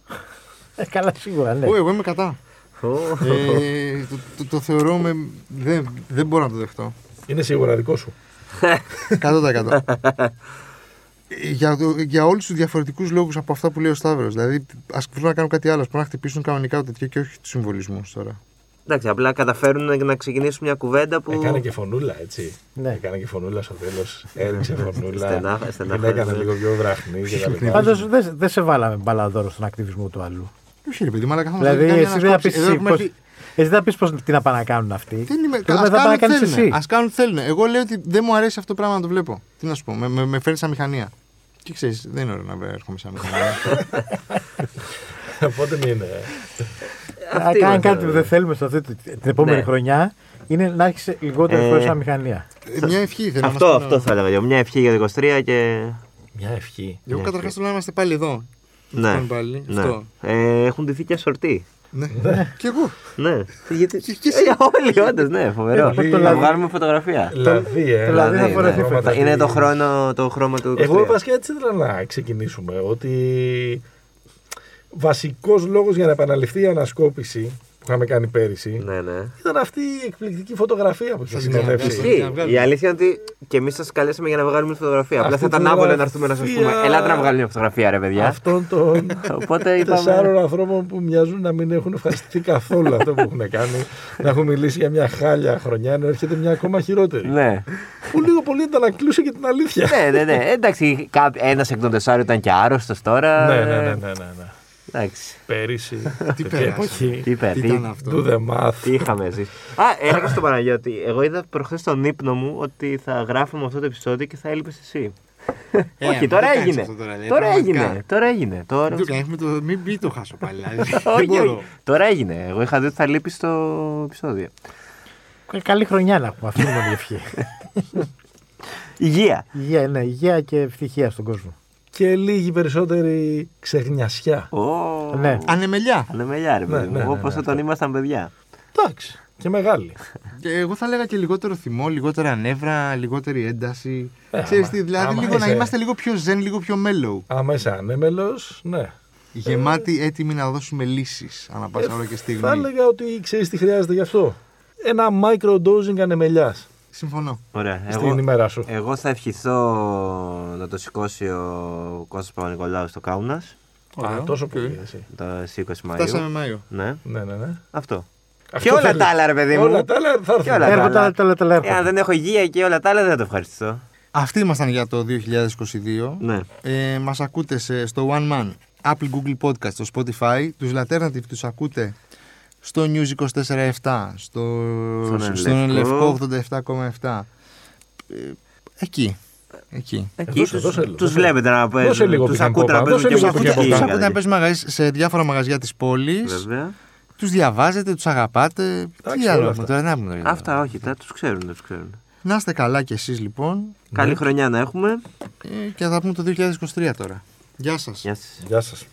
ε, καλά σίγουρα ναι Ω, εγώ είμαι κατά. Ω, ε, το, το, το θεωρώ με. Δεν, δεν μπορώ να το δεχτώ. Είναι σίγουρα δικό σου. 100%. για, το, για όλους τους διαφορετικούς λόγους από αυτά που λέει ο Σταύρος. Δηλαδή, ας βρουν να κάνουν κάτι άλλο. Πρέπει να χτυπήσουν κανονικά το τέτοιο και όχι τους συμβολισμούς τώρα. Εντάξει, απλά καταφέρουν να ξεκινήσουν μια κουβέντα που. Έκανε και φωνούλα, έτσι. Ναι. Έκανε και φωνούλα στο τέλος. Έριξε φωνούλα. Στενά- στενά την έκανε φωνούλα. λίγο πιο βραχνή και τα λοιπά. Πάντως δεν δεν σε βάλαμε μπαλαδόρο στον ακτιβισμό του άλλου Όχι, ρε παιδί, αλλά καθόλου. Δηλαδή, εσύ δεν θα πεις Εδώ έχουμε πώς... έρθει- Εσύ δεν θα πεις πώς τι να πάνε να κάνουν αυτοί. Δεν είμαι. Και Ας δεν θα πάνε κάνουν να τι κάνεις θέλουνε. εσύ. Ας κάνουν τι θέλουν. Εγώ λέω ότι δεν μου αρέσει αυτό το πράγμα να το βλέπω. Τι να σου πω, με, με, με φέρνει σαν μηχανία. Και ξέρεις, δεν είναι ωραίο να έρχομαι σαν μηχανία. Οπότε μην είναι. Αν Αυτή κάνει είμαστε, κάτι που ρε. δεν θέλουμε σε αυτή τη- την επόμενη Ναι. χρονιά, είναι να έχει λιγότερε Ε, φορέ σαν μηχανία. Ε, Μια ευχή θέλω Αυτό, να μας αυτό θα έλεγα. εγώ. Μια ευχή για το 23 και. Μια ευχή. Εγώ καταρχάς θέλω να είμαστε πάλι εδώ. Ναι. Λοιπόν, πάλι. ναι. Αυτό. Ε, έχουν ντυθεί και σορτί. Ναι. Και εγώ. Ναι. Γιατί... Και- και εσύ. Ε, όλοι, όντως, ναι, φοβερό. Ε, το Θα λαδί. βγάλουμε φωτογραφία. Δηλαδή, ε. το λαδί θα ναι. φορεθεί χρώματα φέτος. Είναι το, τη- χρόνο, το χρώμα του 23. Εγώ βασικά έτσι ήθελα να ξεκινήσουμε. Ότι βασικός λόγος για να επαναληφθεί η ανασκόπηση που είχαμε κάνει πέρυσι Ναι, ναι. ήταν αυτή η εκπληκτική φωτογραφία που είχε Θα την συνοδεύσει. ξαναβγάλω. Ισχύει. να βγάλουμε. Η αλήθεια είναι ότι και εμείς σας καλέσαμε για να βγάλουμε φωτογραφία. Απλά Αυτή θα ήταν τη άβολο να έρθουμε να σας φωτογραφία- πούμε: Ελάτε να βγάλουμε μια φωτογραφία, ρε παιδιά. Αυτών των Οπότε τεσσάρων είπαμε. ανθρώπων που μοιάζουν να μην έχουν ευχαριστηθεί καθόλου αυτό που έχουν κάνει. να έχουν μιλήσει για μια χάλια χρονιά, ενώ έρχεται μια ακόμα χειρότερη. Ναι. που λίγο πολύ αντανακλούσε και την αλήθεια. ναι, ναι, ναι. Εντάξει, ένας εκ των τεσσάρων ήταν και άρρωστος τώρα. ναι, ναι, ναι, ναι, ναι, ναι. Εντάξει. Πέρυσι. Τι τέτοια πέρασε. εποχή. Τι είπε, Τι τι, ήταν αυτό; Ναι. Do the math. τι είχαμε ζήσει. Α, έλεγα στον Παναγιώτη. Εγώ είδα προχθές στον ύπνο μου ότι θα γράφουμε αυτό το επεισόδιο και θα έλειπε εσύ. Ε, Όχι, μην τώρα το κάνεις έγινε. αυτό τώρα, λέει, Τώρα πραγματικά. έγινε. Τώρα έγινε. Τώρα... Δεν το κάνεις, μην το- Μην μην το χάσω πάλι. δηλαδή. Δεν όχι, μπορώ. όχι. Τώρα έγινε. Εγώ είχα δει ότι θα λείπει στο επεισόδιο. Ε, Καλή χρονιά να έχουμε. Αυτή είναι η μόνη ευχή. Υγεία. Υγεία, ναι, υγεία και ευτυχία στον κόσμο. Και λίγη περισσότερη ξεχνιασιά. Ω, Ναι. Ανεμελιά. Ανεμελιά, ρε Ναι, παιδί ναι, ναι, μου. ναι, Όπω αυτό. όταν ήμασταν παιδιά. Εντάξει. Και μεγάλη. Και εγώ θα έλεγα και λιγότερο θυμό, λιγότερα νεύρα, λιγότερη ένταση. Ε, Ξέρεις άμα- τι, δηλαδή άμα λίγο να είσαι- είμαστε λίγο πιο zen, λίγο πιο mellow. Άμα είσαι ανέμελος, ναι. Γεμάτοι έτοιμοι να δώσουμε λύσεις ανά πάσα ώρα και στιγμή. Θα έλεγα ότι ξέρεις τι χρειάζεται γι' αυτό. Ένα microdosing ανεμελιάς Συμφωνώ. Ωραία. στην Εγώ, ημέρα σου. εγώ θα ευχηθώ να το σηκώσει ο Κώστας Παπανικολάου στο Κάουνας Α, τόσο οκ. πολύ. Εσύ. το 20 Μαΐου. Φτάσαμε Μάιο. Ναι, Ναι, ναι, ναι. αυτό. Αυτό και όλα θέλει. τα άλλα, ρε παιδί μου. Όλα τα άλλα θα έρθουν. Και όλα Έρχονται, τα άλλα. άλλα, τέλα, τέλα, έρχονται. Εάν δεν έχω υγεία και όλα τα άλλα, δεν θα το ευχαριστώ. Αυτοί ήμασταν για το 2022. Ναι. Ε, μας ακούτε σε, στο One Man, Apple, Google Podcast, στο Spotify. Τους Alternative τους ακούτε στο News 24-7, στο, Στον στον Ενλευκό. Ελευκό 87,7. Ε, εκεί. Εκεί. Εκεί δώσε, τους, δώσε, τους δώσε. βλέπετε να παίζουν. Δώσε λίγο τους πιθανό ακούτε να κόπα, παίζουν δώσε και λίγο μουσική. πιθανό Τους κόπα. ακούτε να παίζουν μαγαζί, σε διάφορα μαγαζιά της πόλης. Βέβαια. Τους διαβάζετε, τους αγαπάτε. Εντάξει, Τι άλλο όλα έχουμε αυτά. τώρα, να πούμε τώρα. Αυτά όχι, τα τους ξέρουν, τους ξέρουν. Να είστε καλά κι εσείς λοιπόν Καλή χρονιά να έχουμε. ε, και θα τα πούμε το 2023 τώρα. Γεια σας. Γεια σας. Γεια σας.